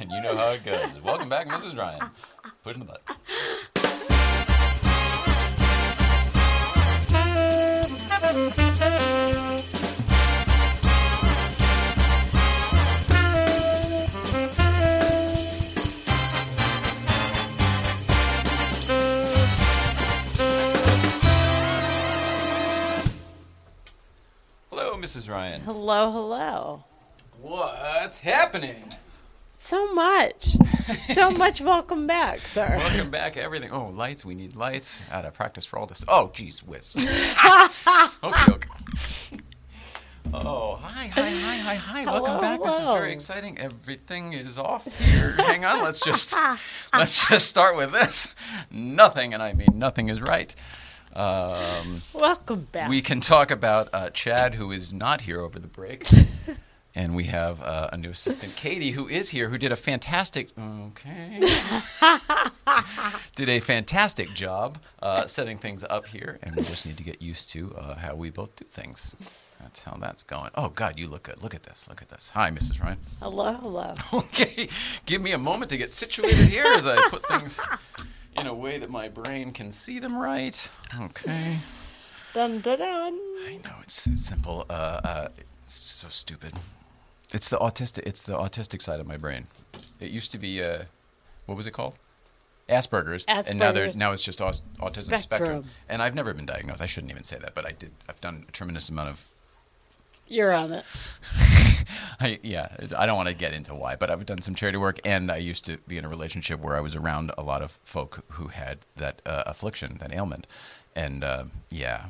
and you know how it goes. Welcome back, Mrs. Ryan. Put in the butt. Hello, Mrs. Ryan. Hello, hello. What's happening? So much. so much welcome back, sir. Welcome back, everything. Oh, lights. We need lights. Out of practice for all this. Oh, geez, whiz. okay, okay. Oh, hi, hi, hi, hi, hi. Welcome Hello, back. This is very exciting. Everything is off here. Hang on. Let's just let's just start with this. Nothing, and I mean nothing, is right. Um, Welcome back. we can talk about uh, Chad, who is not here over the break. And we have uh, a new assistant, Katie, who is here, who did a fantastic. Okay. did a fantastic job uh, setting things up here, and we just need to get used to uh, how we both do things. That's how that's going. Oh God, you look good. Look at this. Look at this. Hi, Mrs. Ryan. hello, hello. Okay, give me a moment to get situated here as I put things in a way that my brain can see them right. Okay. Dun dun dun. I know it's, it's simple. Uh, uh, it's so stupid. It's the autistic. It's the autistic side of my brain. It used to be uh, what was it called? Asperger's, and now they're now it's just aus- autism spectrum. Spectrum. And I've never been diagnosed. I shouldn't even say that, but I did. I've done a tremendous amount of. You're on it. I, yeah, I don't want to get into why, but I've done some charity work, and I used to be in a relationship where I was around a lot of folk who had that uh, affliction, that ailment, and uh, yeah,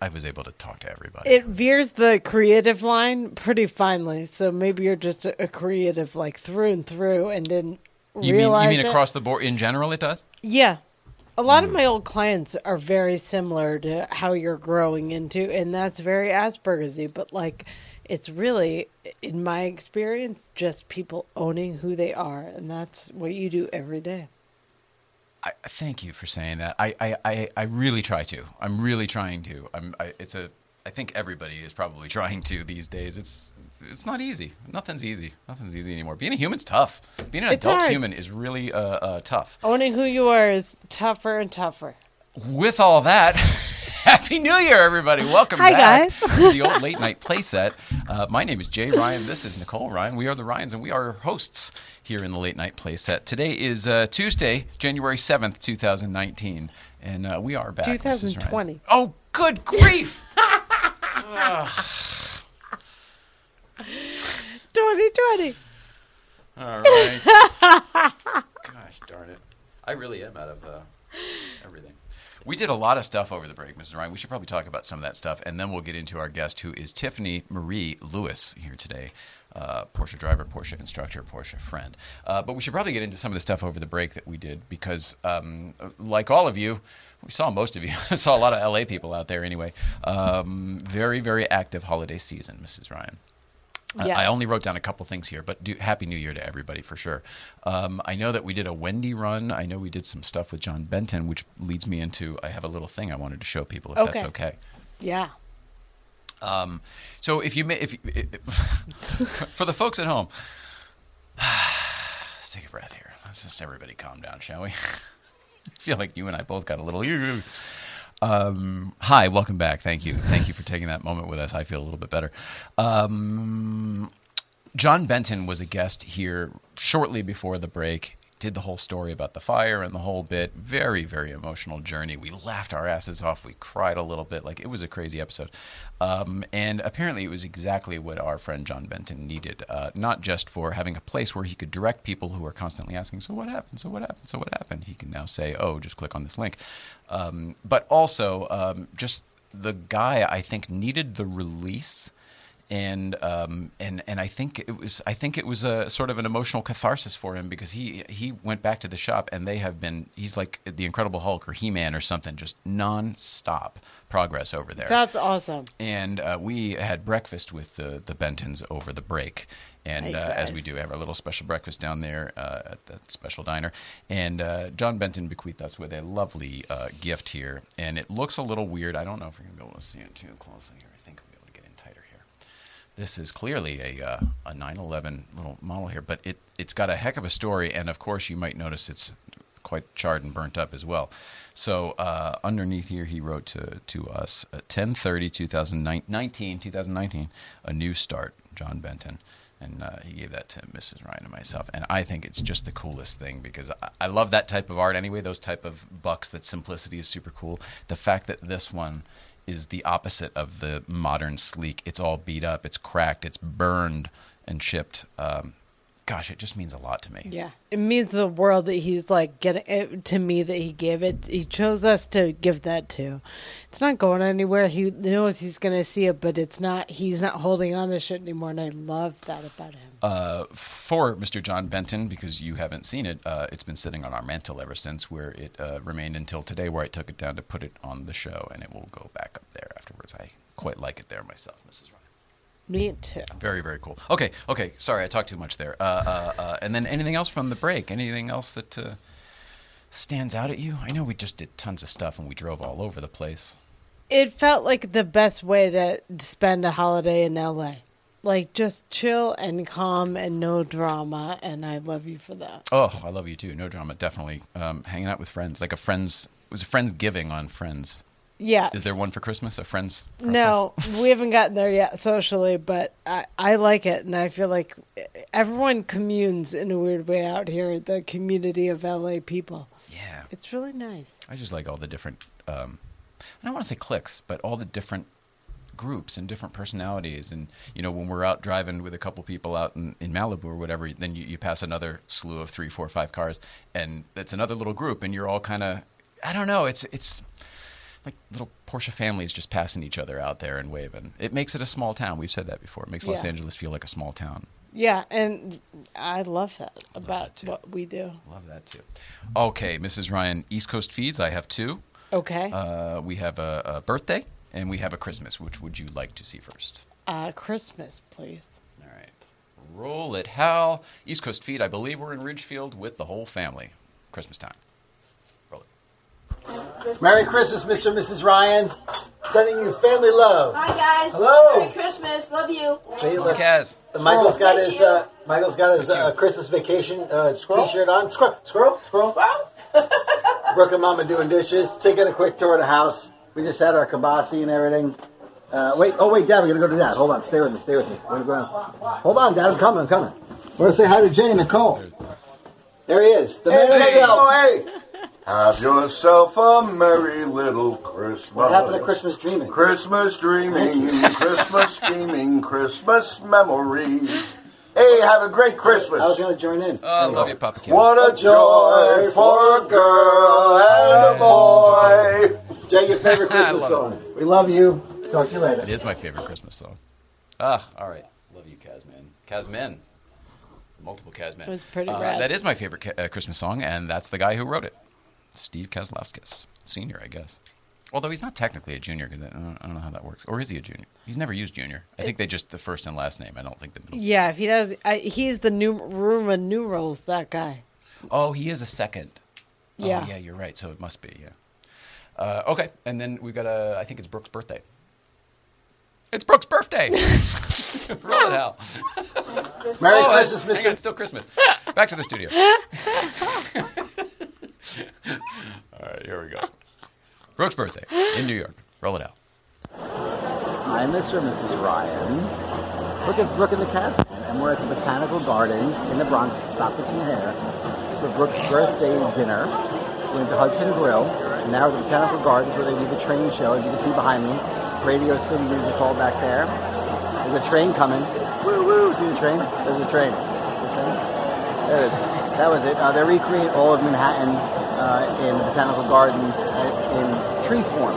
I was able to talk to everybody. It veers the creative line pretty finely. So maybe you're just a, creative, like through and through, and didn't You mean you mean it. across the board in general? It does. Yeah. A lot Mm. of my old clients are very similar to how you're growing into, and that's very Asperger's y. But like, it's really, in my experience, just people owning who they are, and that's what you do every day. I, thank you for saying that. I, I, I, I really try to. I'm really trying to. I'm. I, it's a. I think everybody is probably trying to these days. It's. It's not easy. Nothing's easy. Nothing's easy anymore. Being a human's tough. Being an It's adult hard. human is really uh, uh, tough. Owning who you are is tougher and tougher. With all that, Happy New Year, everybody! Welcome Hi, back guys. to the old late night playset. Uh, my name is Jay Ryan. This is Nicole Ryan. We are the Ryans, and we are hosts here in the late night playset. Today is uh, Tuesday, January seventh, two thousand nineteen, and uh, we are back. Mrs. Ryan. 2020. Oh, good grief! 2020. All right. Gosh darn it! I really am out of uh, everything. We did a lot of stuff over the break, Mrs. Ryan. We should probably talk about some of that stuff, and then we'll get into our guest, who is Tiffany Marie Lewis here today. Uh, Porsche driver, Porsche instructor, Porsche friend. Uh, but we should probably get into some of the stuff over the break that we did because, um, like all of you, we saw most of you. I saw a lot of LA people out there anyway. Um, very, very active holiday season, Mrs. Ryan. I- Yes. I only wrote down a couple things here, but do, Happy New Year to everybody for sure. Um, I know that we did a Wendy run. I know we did some stuff with John Benton, which leads me into I have a little thing I wanted to show people if that's Okay. okay. Yeah. Um, so if you may, if, you- for the folks at home, let's take a breath here. Let's just everybody calm down, shall we? I feel like you and I both got a little. Um, hi, welcome back. Thank you, thank you for taking that moment with us. I feel a little bit better. Um, John Benton was a guest here shortly before the break. Did the whole story about the fire and the whole bit. Very, very emotional journey. We laughed our asses off. We cried a little bit. Like it was a crazy episode. Um, and apparently, it was exactly what our friend John Benton needed. Uh, not just for having a place where he could direct people who are constantly asking, "So what happened? So what happened? So what happened?" He can now say, "Oh, just click on this link." Um, but also, um, just the guy I think needed the release and um, and and I think it was I think it was a sort of an emotional catharsis for him because he he went back to the shop and they have been he's like the Incredible Hulk or He Man or something just non-stop progress over there. That's awesome. and uh, we had breakfast with the the Bentons over the break. And uh, as we do, have our little special breakfast down there uh, at that special diner. And uh, John Benton bequeathed us with a lovely uh, gift here. And it looks a little weird. I don't know if we're going to be able to see it too closely here. I think we'll be able to get in tighter here. this is clearly a uh, a 911 little model here, but it it's got a heck of a story, and of course you might notice it's quite charred and burnt up as well. So uh, underneath here, he wrote to to us at 10:30 2019 2019 a new start, John Benton. And uh, he gave that to Mrs. Ryan and myself, and I think it's just the coolest thing because I, I love that type of art anyway. Those type of bucks that simplicity is super cool. The fact that this one is the opposite of the modern sleek. It's all beat up, it's cracked, it's burned and chipped. Um, gosh, it just means a lot to me. Yeah, it means the world that he's like getting it to me that he gave it. He chose us to give that to. It's not going anywhere. He knows he's going to see it, but it's not. He's not holding on to shit anymore, and I love that about him. Uh, for Mr. John Benton, because you haven't seen it, uh, it's been sitting on our mantle ever since, where it uh, remained until today, where I took it down to put it on the show, and it will go back up there afterwards. I quite like it there myself, Mrs. Me too. Very, very cool. Okay, okay. Sorry, I talked too much there. Uh, uh, uh, and then anything else from the break? Anything else that uh, stands out at you? I know we just did tons of stuff and we drove all over the place. It felt like the best way to spend a holiday in LA. Like just chill and calm and no drama, and I love you for that. Oh, I love you too. No drama, definitely. Um, hanging out with friends, like a friends. It was a friends giving on Friends. Yeah. Is there one for Christmas? A friends? No, we haven't gotten there yet socially, but I, I like it, and I feel like everyone communes in a weird way out here. The community of LA people. Yeah. It's really nice. I just like all the different. Um, I don't want to say cliques, but all the different groups and different personalities. And you know, when we're out driving with a couple people out in, in Malibu or whatever, then you, you pass another slew of three, four, five cars, and it's another little group, and you're all kind of. I don't know. It's it's like little Porsche families just passing each other out there and waving. It makes it a small town. We've said that before. It makes Los Angeles feel like a small town. Yeah, and I love that about that what we do. Love that too. Okay, Mrs. Ryan, East Coast feeds. I have two. Okay, uh, Uh, we have a, a birthday and we have a Christmas. Which would you like to see first? Uh, Christmas, please. All right. Roll it, Hal. East Coast feed. I believe we're in Ridgefield with the whole family. Christmas time. Roll it. Merry Christmas, Mr. and Mrs. Ryan. Sending you family love. Hi guys. Hello. Merry Christmas. Love you. See, look, Kaz. Michael's got Miss his you. uh, Michael's got his uh, Christmas vacation uh, t-shirt on. Squirrel, squirrel, squirrel. Well, Brooke and Mama doing dishes. Taking a quick tour of the house. We just had our kibasi and everything. Uh, wait, oh wait, Dad, we're gonna go to that. Hold on, stay with me, stay with me. We're gonna go. Hold on, Dad, I'm coming, I'm coming. We're gonna say hi to Jay and Nicole. There he is, the man Hey, himself. oh, hey. Have yourself a merry little Christmas. What happened to Christmas dreaming? Christmas dreaming, Christmas dreaming, Christmas memories. Hey, have a great Christmas. I was gonna join in. oh, I love you, Papa Kaz. What a joy for a girl and a boy. Jay, your favorite Christmas love song. We love you. Talk to you later. It is my favorite Christmas song. Ah, all right. Love you, Kazman. Kazmen. Multiple Kazmen. It was pretty uh, rad. That is my favorite ca- uh, Christmas song, and that's the guy who wrote it. Steve Kozlowskis, senior, I guess. Although he's not technically a junior, because I, don't- I don't know how that works. Or is he a junior? He's never used junior. I think they just the first and last name. I don't think the middle. Yeah, if he does, I, he's the new Roman numerals. That guy. Oh, he is a second. Yeah. Oh, yeah, you're right. So it must be, yeah. Uh, okay, and then we've got a, I think it's Brooke's birthday. It's Brooke's birthday! Roll it out. Merry oh, Christmas, hang on, Mr. it's still Christmas. Back to the studio. All right, here we go. Brooke's birthday in New York. Roll it out. I'm Mr. and Mrs. Ryan. Look at Brooke and the Cats, and we're at the Botanical Gardens in the Bronx. Stop fixing hair for Brooke's birthday dinner. We went to Hudson Grill, and now we're at the Botanical Gardens where they do the train show. As you can see behind me, Radio City Music Hall back there. There's a train coming. Woo woo! See the train? There's a train. The train? There it is. That was it. Uh, they recreate all of Manhattan uh, in the Botanical Gardens uh, in tree form.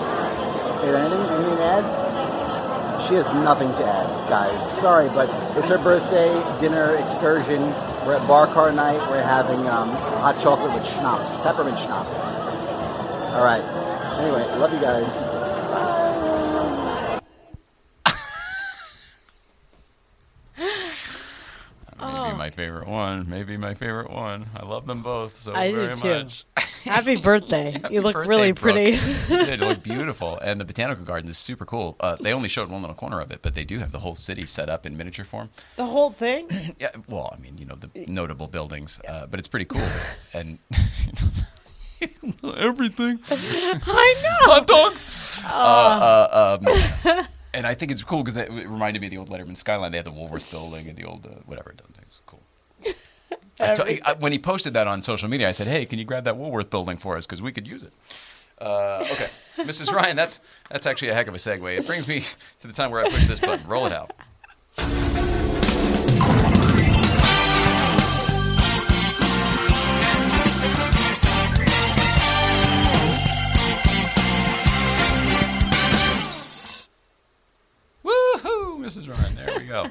Anything, anything to add? She has nothing to add, guys. Sorry, but it's her birthday dinner excursion. We're at bar car night. We're having um, hot chocolate with schnapps, peppermint schnapps. All right. Anyway, love you guys. Maybe my favorite one. Maybe my favorite one. I love them both so I do very too. much. Happy birthday! Happy you look birthday, really Brooke. pretty. they look beautiful, and the botanical garden is super cool. Uh, they only showed one little corner of it, but they do have the whole city set up in miniature form. the whole thing. Yeah, well, I mean, you know, the notable buildings, uh, but it's pretty cool. And everything, I know. hot dogs. Uh, uh, um, and I think it's cool because it reminded me of the old Letterman skyline. They had the Woolworth building and the old uh, whatever. It was cool. I t- Everything. I- when he posted that on social media, I said, "Hey, can you grab that Woolworth building for us? Because we could use it." Uh, okay, Mrs. Ryan, that's that's actually a heck of a segue. It brings me to the time where I push this button. Roll it out. Woohoo, Mrs. Ryan. There we go.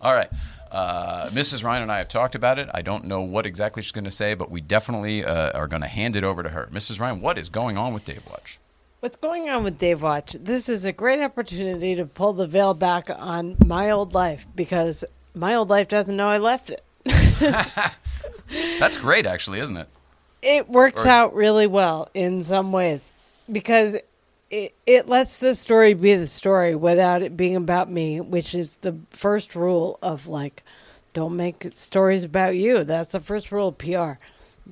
All right. Uh, Mrs. Ryan and I have talked about it. I don't know what exactly she's going to say, but we definitely uh, are going to hand it over to her. Mrs. Ryan, what is going on with Dave Watch? What's going on with Dave Watch? This is a great opportunity to pull the veil back on my old life because my old life doesn't know I left it. That's great, actually, isn't it? It works Or- out really well in some ways because it, it lets the story be the story without it being about me, which is the first rule of like, don't make stories about you. That's the first rule of PR.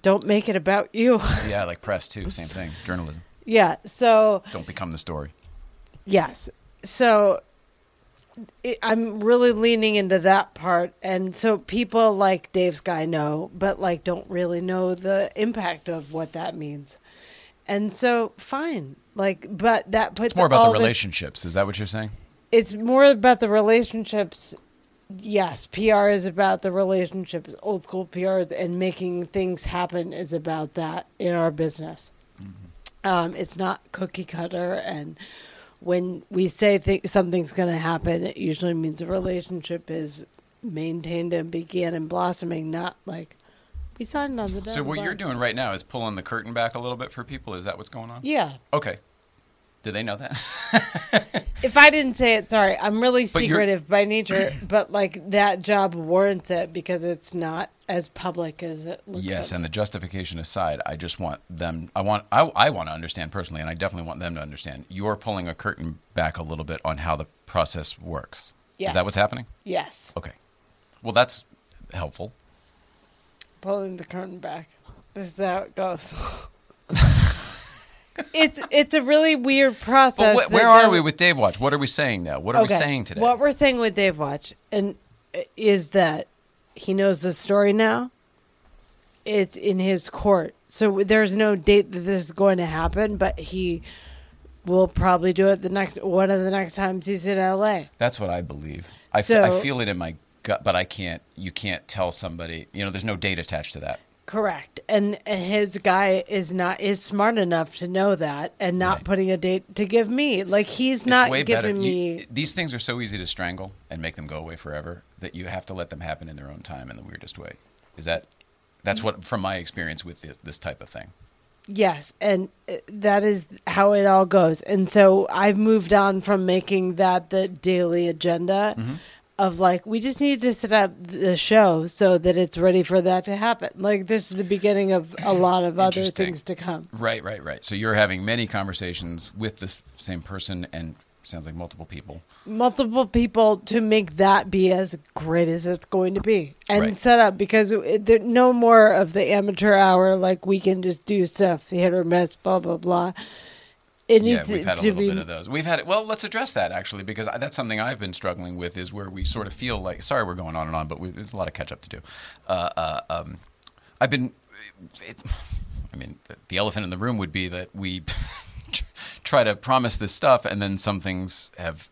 Don't make it about you. Yeah, like press too. Same thing. Journalism. yeah. So Don't become the story. Yes. So it, I'm really leaning into that part. And so people like Dave's guy know, but like don't really know the impact of what that means. And so fine. Like, but that puts It's more about the this- relationships. Is that what you're saying? it's more about the relationships. Yes, PR is about the relationships. Old school PR is, and making things happen is about that in our business. Um, it's not cookie cutter, and when we say th- something's going to happen, it usually means a relationship is maintained and began and blossoming. Not like we signed on the. So what you're doing right now is pulling the curtain back a little bit for people. Is that what's going on? Yeah. Okay. Do they know that? If I didn't say it, sorry. I'm really But secretive by nature, but like that job warrants it because it's not as public as it looks. yes, like. and the justification aside, I just want them. I want. I, I want to understand personally, and I definitely want them to understand. You're pulling a curtain back a little bit on how the process works. Yes. Is that what's happening? yes, Okay. Well, that's helpful. Pulling the curtain back. This is how it goes. it's it's a really weird process. But wh- where are we with Dave Watch? What are we saying now? What are we saying today? What we're saying with Dave Watch and uh, is that he knows the story now. It's in his court, so there's no date that this is going to happen. But he will probably do it the next one of the next times he's in L.A. That's what I believe. I, f- So- I feel it in my gut, but I can't. You can't tell somebody. You know, there's no date attached to that. Correct, and his guy is not is smart enough to know that and not Right. putting a date to give me. Like he's It's not way better. giving You- me. these things are so easy to strangle and make them go away forever that you have to let them happen in their own time in the weirdest way. Is that? That's what, from my experience with this, this type of thing. Yes, and uh, that is how it all goes. And so I've moved on from making that the daily agenda Mm-hmm. Of like we just need to set up the show so that it's ready for that to happen. Like this is the beginning of a lot of other things to come. Right, right, right. So you're having many conversations with the same person and sounds like multiple people. Multiple people to make that be as great as it's going to be and Right. set up because it, there no more of the amateur hour like we can just do stuff hit or miss blah blah blah. It Yeah, we've had a little be bit of those. We've had it. Well, let's address that actually because that's something I've been struggling with. Is where we sort of feel like sorry we're going on and on, but we, there's a lot of catch up to do. Uh, uh, um, I've been. It, I mean, the, the elephant in the room would be that we try to promise this stuff, and then some things have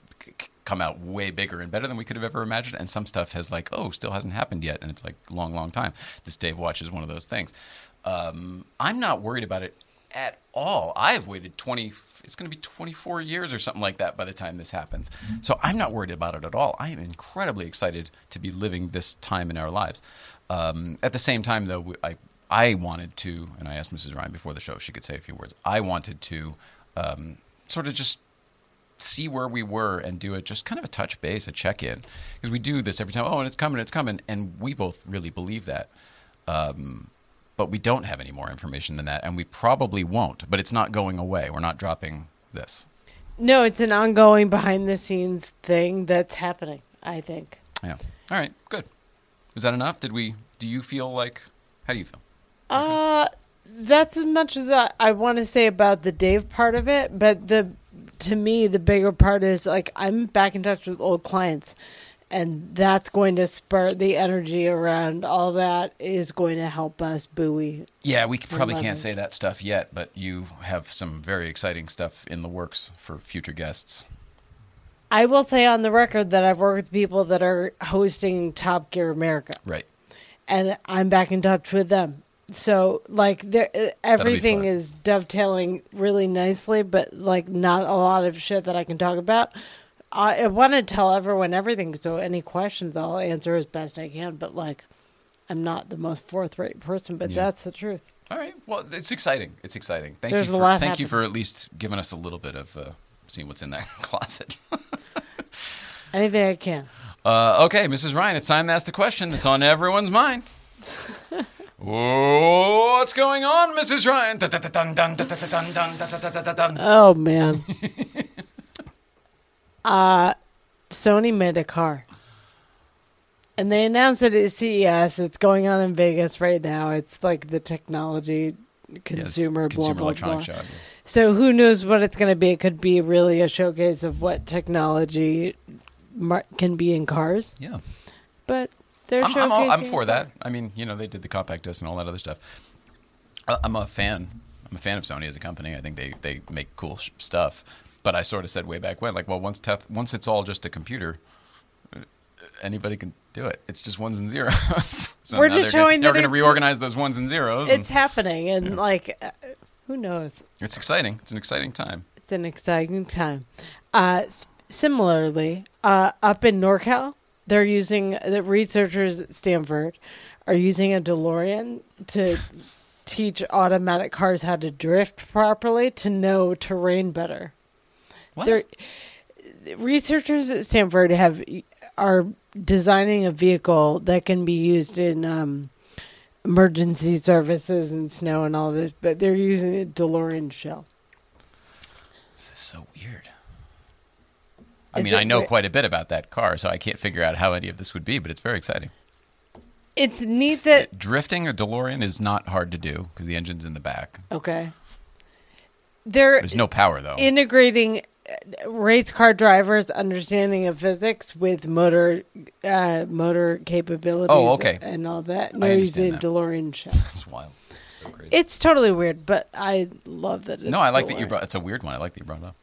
come out way bigger and better than we could have ever imagined, and some stuff has like, oh, still hasn't happened yet, and it's like long, long time. This Dave Watch is one of those things. Um, I'm not worried about it at all. I've waited 20. It's going to be 24 years or something like that by the time this happens. So I'm not worried about it at all. I am incredibly excited to be living this time in our lives. Um, at the same time, though, I I wanted to, and I asked Mrs. Ryan before the show if she could say a few words. I wanted to um, sort of just see where we were and do it just kind of a touch base, a check in, because we do this every time. Oh, and it's coming, it's coming, and we both really believe that. Um, but we don't have any more information than that, and we probably won't. But it's not going away. We're not dropping this. No, it's an ongoing behind the scenes thing that's happening, I think. Yeah. All right. Good. Is that enough? Did we? Do you feel like? How do you feel? Uh, that's as much as I, I want to say about the Dave part of it, but the to me the bigger part is like I'm back in touch with old clients, and that's going to spur the energy around all that is going to help us buoy. Yeah, we probably can't say that stuff yet, but you have some very exciting stuff in the works for future guests. I will say on the record that I've worked with people that are hosting Top Gear America. Right. and I'm back in touch with them. So like there, uh, everything is dovetailing really nicely, but like not a lot of shit that I can talk about. I, I want to tell everyone everything, so any questions I'll answer as best I can. But like, I'm not the most forthright person, but Yeah. that's the truth. All right. Well, it's exciting. It's exciting. Thank There's you. For, thank you for at least giving us a little bit of uh, seeing what's in that closet. Anything I can. Uh, okay, Mrs. Ryan, it's time to ask the question that's on everyone's mind. What's going on, Mrs. Ryan? Dun, dun, uh Sony made a car. And they announced it at CES. It's going on in Vegas right now. It's like the technology consumer blah consumer blah electronics blah. shop. So who knows what it's going to be? It could be really a showcase of what technology mar- can be in cars. Yeah. But they're I'm, I'm, all, I'm for that. I mean, you know, they did the compact disc and all that other stuff. I- I'm a fan. I'm a fan of Sony as a company. I think they, they make cool sh- stuff. But I sort of said way back when, like, well, once tef- once it's all just a computer, uh, anybody can do it. It's just ones and zeros. so We're just they're gonna, showing they're going to reorganize those ones and zeros. and It's happening, and like, uh, who knows? it's exciting. It's an exciting time. It's an exciting time. Uh, s- similarly, uh, up in NorCal, they're using the researchers at Stanford are using a DeLorean to teach automatic cars how to drift properly to know terrain better. What? They're, researchers at Stanford have are designing a vehicle that can be used in um, emergency services and snow and all this, but they're using a DeLorean shell. This is so weird. I Is mean, I know quite a bit about that car, so I can't figure out how any of this would be, but it's very exciting. It's neat that Drifting a DeLorean is not hard to do because the engine's in the back. okay. They're There's no power though. integrating race car drivers' understanding of physics with motor uh, motor capabilities. Oh, okay. and all that. No, using that. DeLorean shell. That's wild. It's so crazy. It's totally weird, but I love that. It's no, I like that you brought. It's a weird one. I like that you brought it up.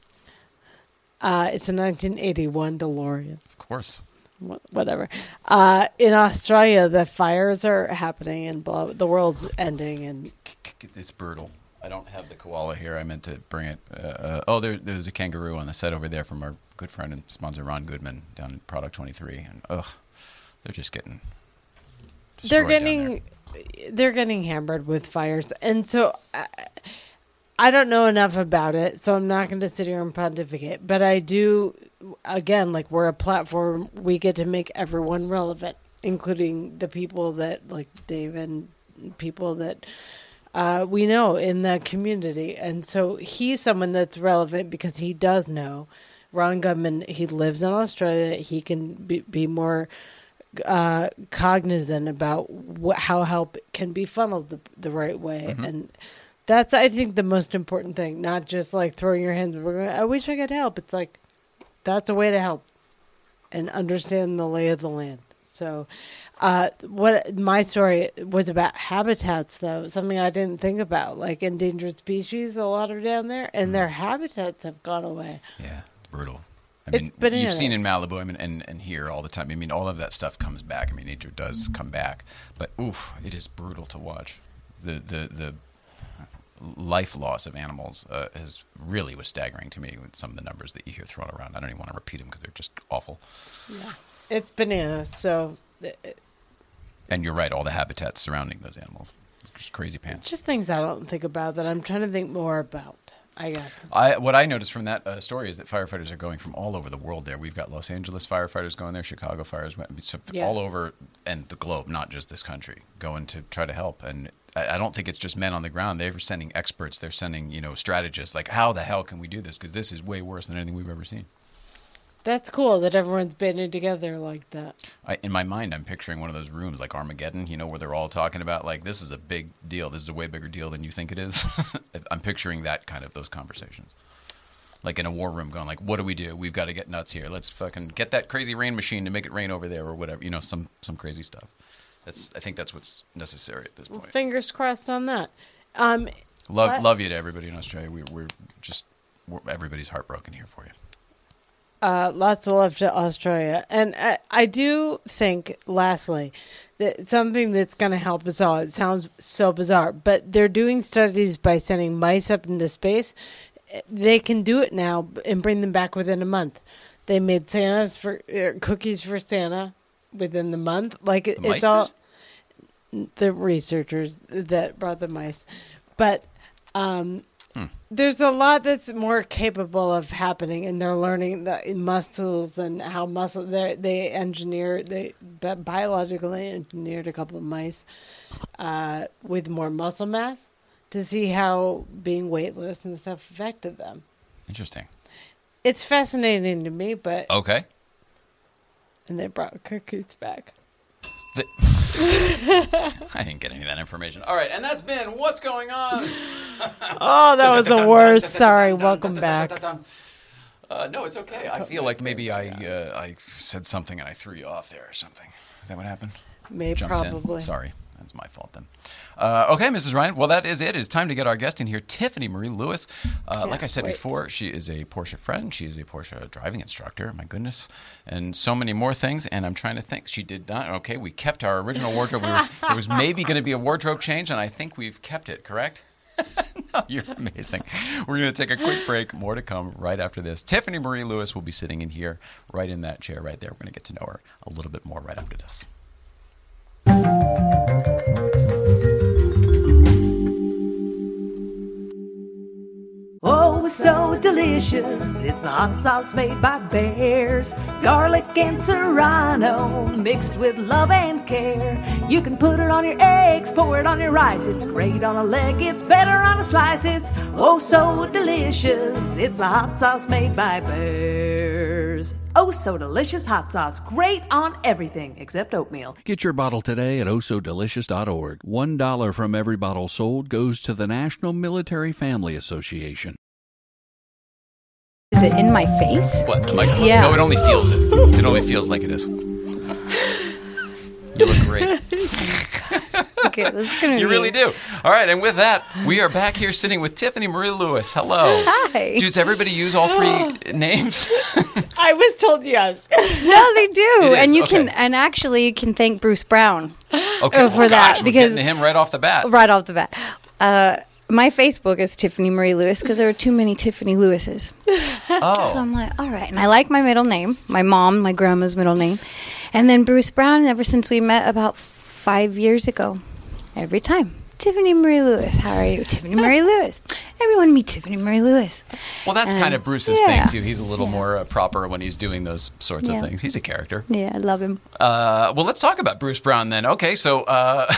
Uh, it's a 1981 DeLorean. Of course. Wha- Whatever. Uh, in Australia, the fires are happening and blah, the world's ending. And It's brutal. I don't have the koala here. I meant to bring it. Uh, uh, oh, there, there's a kangaroo on the set over there from our good friend and sponsor Ron Goodman down in Product 23, and ugh, they're just getting. they're destroyed down there. getting they're getting hammered with fires and so I, I don't know enough about it so i'm not going to sit here and pontificate but i do again like we're a platform we get to make everyone relevant including the people that like dave and people that uh, we know in the community and so he's someone that's relevant because he does know ron goodman he lives in australia he can be, be more uh, cognizant about wh- how help can be funneled the, the right way, and that's I think the most important thing. Not just like throwing your hands. I wish I could help. It's like that's a way to help and understand the lay of the land. So, uh, what my story was about habitats, though, something I didn't think about. Like endangered species, a lot are down there, and their habitats have gone away. Yeah, brutal. I It's mean, you've seen in. Malibu I mean, and, and here all the time. I mean, all of that stuff comes back. I mean, nature does come back, but oof, it is brutal to watch. The the the life loss of animals uh, is really was staggering to me with some of the numbers that you hear thrown around. I don't even want to repeat them because they're just awful. Yeah, it's bananas. So uh, And you're right, all the habitats surrounding those animals, it's just crazy pants. just things I don't think about that I'm trying to think more about. I guess. I, what I noticed from that uh, story is that firefighters are going from all over the world there. We've got Los Angeles firefighters going there, Chicago fires, went- so Yeah. all over and the globe, not just this country, going to try to help. And I, I don't think it's just men on the ground. They're sending experts. They're sending you know strategists. Like, how the hell can we do this? Because this is way worse than anything we've ever seen. That's cool that everyone's banding together like that. I, in my mind, I'm picturing one of those rooms like Armageddon, you know, where they're all talking about like this is a big deal. This is a way bigger deal than you think it is. I'm picturing that kind of those conversations, like in a war room, going like, "What do we do? We've got to get nuts here. Let's fucking get that crazy rain machine to make it rain over there, or whatever. You know, some some crazy stuff." That's I think that's what's necessary at this point. Fingers crossed on that. Um, Love What? love you to everybody in Australia. We, we're just we're, everybody's heartbroken here for you. Uh, lots of love to Australia. And I, I do think, lastly, that something that's going to help us all, it sounds so bizarre, but they're doing studies by sending mice up into space. They can do it now and bring them back within a month. They made Santa's for uh, cookies for Santa within the month. Like it, The it's all did? the researchers that brought the mice, but um, Hmm. there's a lot that's more capable of happening, and they're learning the muscles and how muscle they they engineer they biologically engineered a couple of mice uh, with more muscle mass to see how being weightless and stuff affected them. Interesting. It's fascinating to me, but Okay. and they brought cookies back. I didn't get any of that information. All right, and that's been what's going on. Oh, that was the worst. Sorry. Welcome back. Uh, no, it's okay. I feel like maybe I uh, I said something and I threw you off there or something. Is that what happened? Maybe Jumped in. probably. Sorry, that's my fault then. Uh, okay, Mrs. Ryan. Well, that is it. It's time to get our guest in here, Tiffany Marie Lewis. Uh, like I said wait. before, she is a Porsche friend. She is a Porsche driving instructor. My goodness, and so many more things. And I'm trying to think. She did not. Okay, we kept our original wardrobe. We were, there was maybe going to be a wardrobe change, and I think we've kept it. Correct. No, You're amazing. We're going to take a quick break. More to come right after this. Tiffany Marie Lewis will be sitting in here, right in that chair right there. We're going to get to know her a little bit more right after this. Oh, so delicious. It's the hot sauce made by bears. Garlic and serrano mixed with love and care. You can put it on your eggs, pour it on your rice. It's great on a leg, it's better on a slice. It's oh, so delicious. It's the hot sauce made by bears. Oh, so delicious hot sauce. Great on everything except oatmeal. Get your bottle today at oh osodelicious.org. One dollar from every bottle sold goes to the National Military Family Association. Is it in my face? What? The microphone? Yeah. No, it only feels it. It only feels like it is. You look great. Okay, this is gonna You be- really do. All right, and with that, we are back here sitting with Tiffany Marie Lewis. Hello. Hi. Does everybody use all three names? I was told yes. No, they do, and you okay. can, and actually, you can thank Bruce Brown Okay, Oh, for that, we're because- getting to him right off the bat. right off the bat. Uh, my Facebook is Tiffany Marie Lewis because there are too many Tiffany Lewises. Oh, So I'm like, all right. And I like my middle name, my mom, my grandma's middle name. And then Bruce Brown, ever since we met about five years ago, every time. Tiffany Marie Lewis, how are you? Tiffany Marie Lewis. Everyone meet Tiffany Marie Lewis. well, that's Um, kind of Bruce's yeah. thing too. He's a little Yeah. more uh, proper when he's doing those sorts Yeah. of things. He's a character. Yeah, I love him. Uh, well, let's talk about Bruce Brown then. Okay, so uh,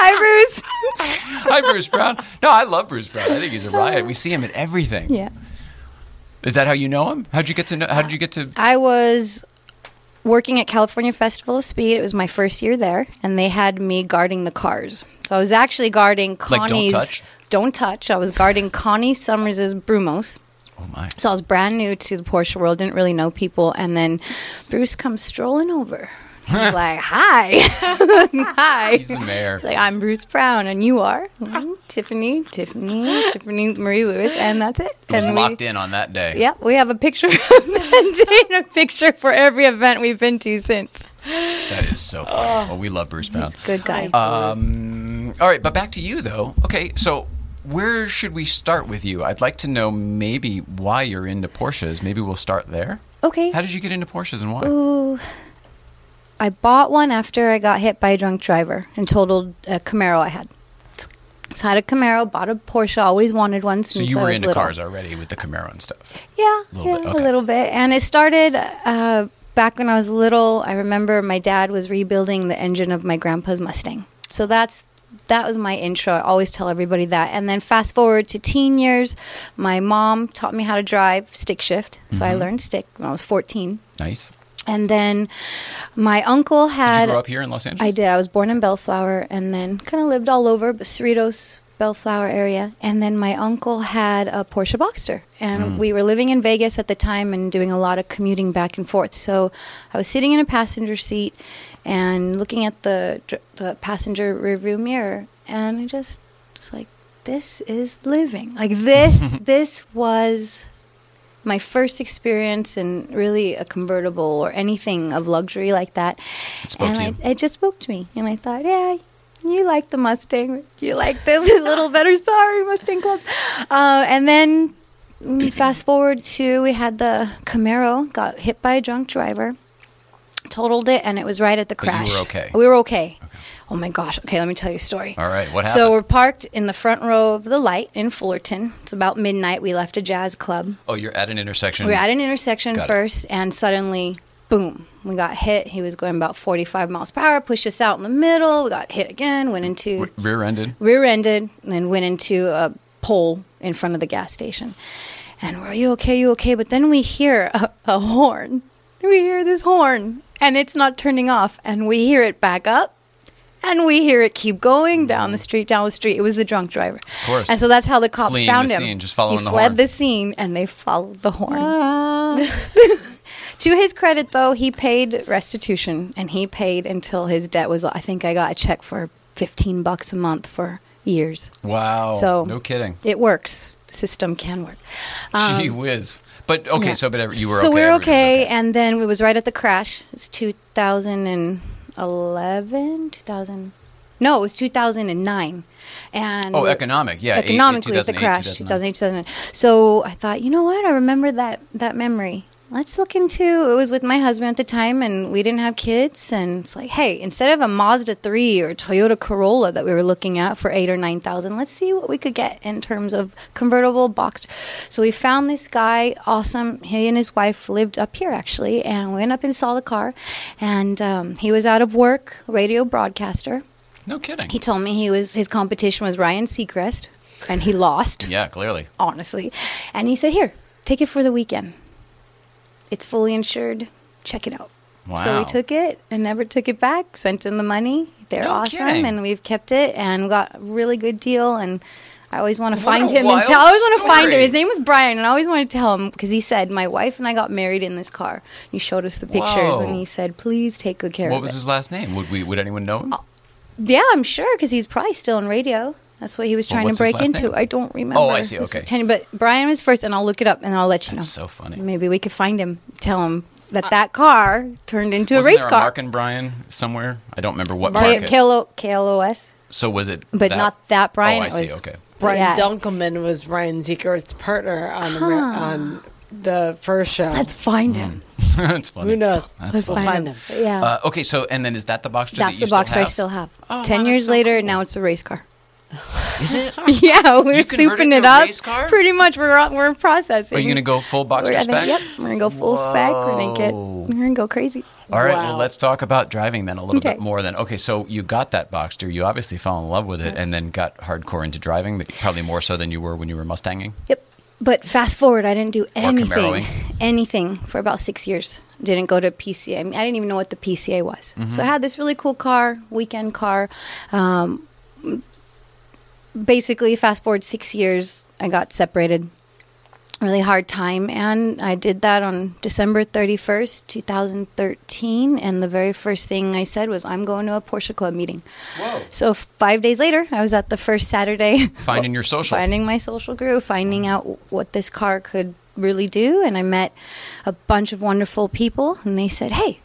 Hi, Bruce. hi, Bruce Brown. No, I love Bruce Brown. I think he's a riot. We see him at everything. yeah. Is that how you know him? How'd you get to know? How did you get to? I was working at California Festival of Speed. It was my first year there, and they had me guarding the cars. So I was actually guarding don't Connie's. touch? Don't touch. I was guarding Connie Summers' Brumos. Oh my! So I was brand new to the Porsche world, didn't really know people, and then Bruce comes strolling over. He's like, "Hi, hi." He's the mayor. He's like, "I'm Bruce Brown, and you are "Mm, Tiffany, Tiffany, Tiffany Marie Lewis," and that's it. He was and we- locked in on that day. Yep, we have a picture of that day and a picture for every event we've been to since. That is so funny. Well, we love Bruce Brown. He's a good guy. Um, all right, but back to you though. Okay, so where should we start with you? I'd like to know maybe why you're into Porsches. Maybe we'll start there. okay. How did you get into Porsches and why? Ooh. I bought one after I got hit by a drunk driver and totaled a Camaro I had. So I had a Camaro, bought a Porsche, always wanted one since So you I were was into little. cars already with the Camaro and stuff. Yeah, Little yeah, bit, okay. a little bit. And it started uh, back when I was little. I remember my dad was rebuilding the engine of my grandpa's Mustang. So that's that was my intro. I always tell everybody that. And then fast forward to teen years, my mom taught me how to drive stick shift. So Mm-hmm. I learned stick when I was 14. Nice. And then my uncle had. Did you grow up here in Los Angeles? I did. I was born in Bellflower and then kind of lived all over, but Cerritos, Bellflower area. And then my uncle had a Porsche Boxster. And hmm. we were living in Vegas at the time and doing a lot of commuting back and forth. So I was sitting in a passenger seat and looking at the, the passenger rearview mirror. And I just was like, this is living. Like this, this was my first experience in really a convertible or anything of luxury like that. It and I, it just spoke to me. And I thought, yeah, you like the Mustang. You like this a little better. Sorry, Mustang Club. Uh, and then fast forward to we had the Camaro, got hit by a drunk driver, totaled it, and it was right at the But you were okay? We were okay. Oh my gosh. Okay, let me tell you a story. All right. What happened? So we're parked in the front row of the light in Fullerton. It's about midnight. We left a jazz club. oh, you're at an intersection. We were at an intersection Got it. first, and suddenly, boom, we got hit. He was going about 45 miles per hour, pushed us out in the middle. We got hit again, went into Re- rear-ended. rear-ended, and then went into a pole in front of the gas station. And we're, you okay? You okay? But then we hear a, a horn. We hear this horn, and it's not turning off. And we hear it back up, and we hear it keep going down the street, down the street. It was the drunk driver. Of course. And so that's how the cops Fleeing found the him. scene, just following he the fled horn. the scene, and they followed the horn. Ah. To his credit, though, he paid restitution, and he paid until his debt was. I think I got a check for fifteen bucks a month for years. Wow. So- no kidding. It works. The system can work. Gee whiz. But okay, Um, Yeah. so but you were so okay. we were everybody was okay, and then it was right at the crash. It was 2011, 2000. No, it was 2009. And Oh, economic. Yeah. eight- economically the 2008, crash 2009. 2008 2009 so i thought you know what i remember that that memory let's look into it was with my husband at the time and we didn't have kids and it's like hey instead of a mazda 3 or toyota corolla that we were looking at for 8 or 9000 let's see what we could get in terms of convertible box so we found this guy awesome he and his wife lived up here actually and we went up and saw the car and um, he was out of work radio broadcaster No kidding. he told me he was his competition was Ryan Seacrest, and he lost. yeah, clearly. Honestly, and he said, "Here, take it for the weekend. It's fully insured. Check it out." Wow. So we took it and never took it back. Sent him the money. They're No awesome, kidding. and we've kept it and got a really good deal. And I always want to What find him and tell. I always want to find him. His name was Brian, and I always want to tell him because he said my wife and I got married in this car. He showed us the pictures, Whoa. and he said, "Please take good care What of it." What was it." his last name? Would we? Would anyone know him? Uh, yeah, I'm sure because he's probably still on radio. That's what he was trying what's to break into. name? I don't remember. Oh, I see, okay. 10 but Brian was first, and I'll look it up and I'll let you That's know. so funny. Maybe we could find him. Tell him that that car turned into a Wasn't race there a car. Mark and Brian somewhere? I don't remember what K- market. KLO, KLOS, so was it? but that? not that Brian. Oh, I see. was- Okay. Brian Yeah. Dunkleman was Ryan Seacrest's partner on Amer- on the first show. Let's find him. That's funny. Who knows? That's Let's funny. find him. Yeah, Uh, okay, so and then is that the Boxster? that's that you the box still I have? still have. Oh, wow, Ten that's years so later, cool. now it's a race car. Is it? yeah, we're souping to it up. Pretty much, we're on- we're processing. Are you gonna go full Boxster We're, I think- spec? Yep, we're gonna go full spec. We're gonna get. We're gonna go crazy. All right, well, let's talk about driving then a little Okay. bit more. Then, okay, so you got that Boxster. You obviously fell in love with it, and then got hardcore into driving. Probably more so than you were when you were Mustanging. Yep. But fast forward, I didn't do anything, anything for about six years. Didn't go to PCA. I, mean, I didn't even know what the PCA was. Mm-hmm. So I had this really cool car, weekend car. Um, basically, fast forward six years, I got separated. Really hard time, and I did that on December thirty first, two thousand thirteen. And the very first thing I said was, "I'm going to a Porsche Club meeting." Whoa! So five days later, I was at the first Saturday Finding your social. finding my social group, finding mm. out what this car could really do. And I met a bunch of wonderful people, and they said, "Hey,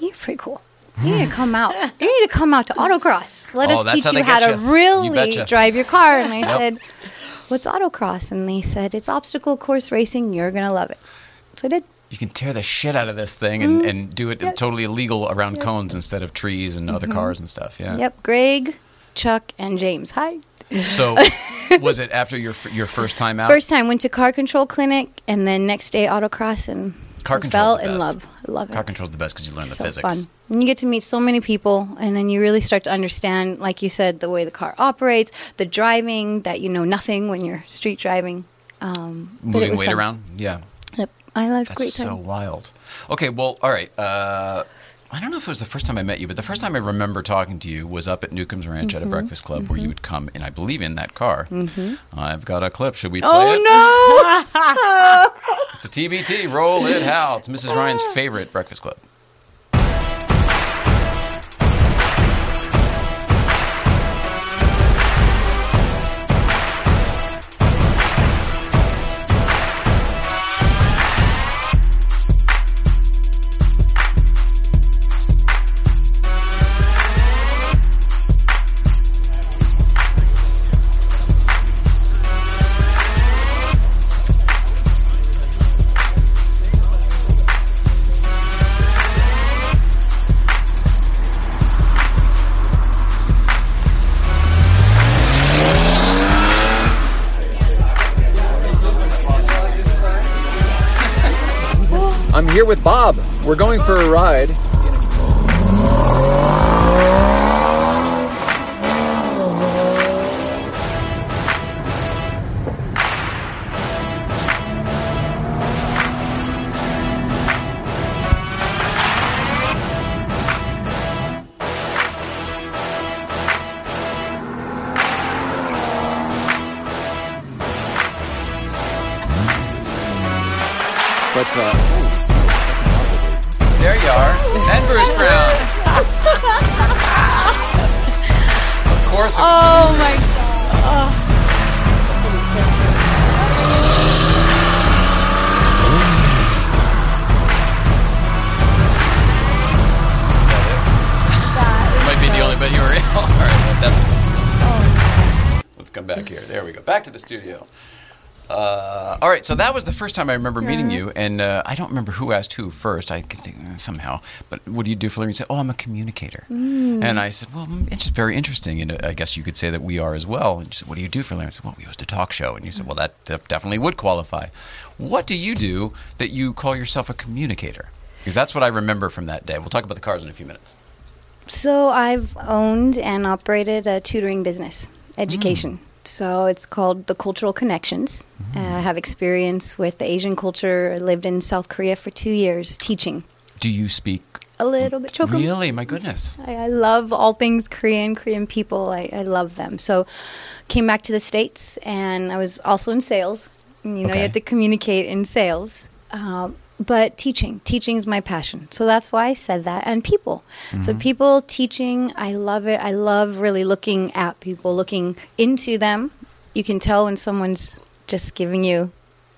you're pretty cool. You need to come out. You need to come out to autocross. Let Oh, us teach you how to. You really betcha. drive your car." And I Yep. said, "What's autocross?" And they said, "It's obstacle course racing. You're gonna love it." So I did. You can tear the shit out of this thing and, and do it Mm-hmm. Yep. totally illegal around cones instead of trees and other cars and stuff. Yeah. Yep, Greg, Chuck, and James. Hi. So, was it after your your first time out? First time went to car control clinic, and then next day autocross, and Car I control's fell in love. I love it. Car control's the best because you learn the so physics. fun. And you get to meet so many people, and then you really start to understand, like you said, the way the car operates, the driving. That you know nothing when you're street driving. Um, Moving weight fun. around. Yeah, Yep, I loved that's great so wild. Okay, well, all right. Uh, I don't know if it was the first time I met you, but the first time I remember talking to you was up at Newcomb's Ranch Mm-hmm. at a breakfast club where you would come, and I believe in that car. I've got a clip. Should we play Oh it? no! It's a TBT. Roll it, Hal. It's Mrs. Ryan's favorite breakfast club. Here with Bob. We're going for a ride. There we go. Back to the studio. Uh, all right, so that was the first time I remember meeting you, and uh, I don't remember who asked who first. I could think uh, somehow, but what do you do for a living? You said, "Oh, I'm a communicator," and I said, "Well, mm, it's just very interesting." And uh, I guess you could say that we are as well. And you said, "What do you do for a living?" I said, "Well, we host a talk show," and you said, "Well, that def- definitely would qualify." What do you do that you call yourself a communicator? Because that's what I remember from that day. We'll talk about the cars in a few minutes. So I've owned and operated a tutoring business, education. So it's called the Cultural Connections. Uh, I have experience with the Asian culture. I lived in South Korea for two years teaching. Do you speak A little bit chokum. Really? My goodness. I, I love all things Korean, Korean people. I, I love them. So came back to the States and I was also in sales. You know, Okay. you have to communicate in sales. Um, but teaching, teaching is my passion. So that's why I said that. And people. So mm-hmm. people teaching, I love it. I love really looking at people, looking into them. You can tell when someone's just giving you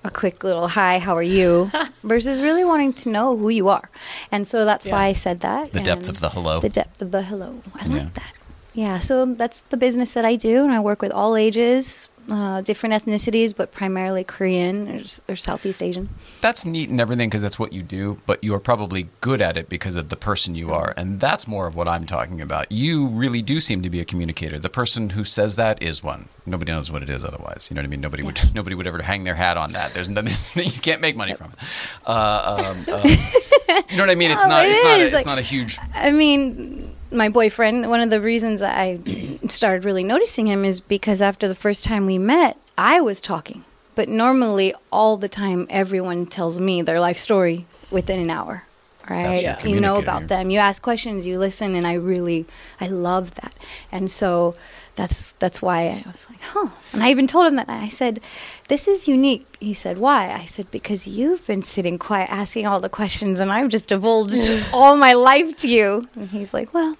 a quick little hi, how are you, versus really wanting to know who you are. And so that's why I said that. The depth of the hello. The depth of the hello. I Yeah. like that. Yeah, so that's the business that I do, and I work with all ages, uh, different ethnicities, but primarily Korean or, or Southeast Asian. That's neat and everything because that's what you do, but you're probably good at it because of the person you are. And that's more of what I'm talking about. You really do seem to be a communicator. The person who says that is one. Nobody knows what it is otherwise. You know what I mean? Nobody would nobody would ever hang their hat on that. There's nothing you can't make money from it. Uh, um, uh, you know what I mean? It's not it it's not, is, it's like- not a huge I mean, my boyfriend, one of the reasons that I started really noticing him is because after the first time we met, I was talking. But normally, all the time, everyone tells me their life story within an hour. Right? your You know about them. You ask questions, you listen, and I really, I love that. And so that's that's why I was like, huh. And I even told him that. I said, this is unique. He said, why? I said, because you've been sitting quiet, asking all the questions, and I've just divulged all my life to you. And he's like, well,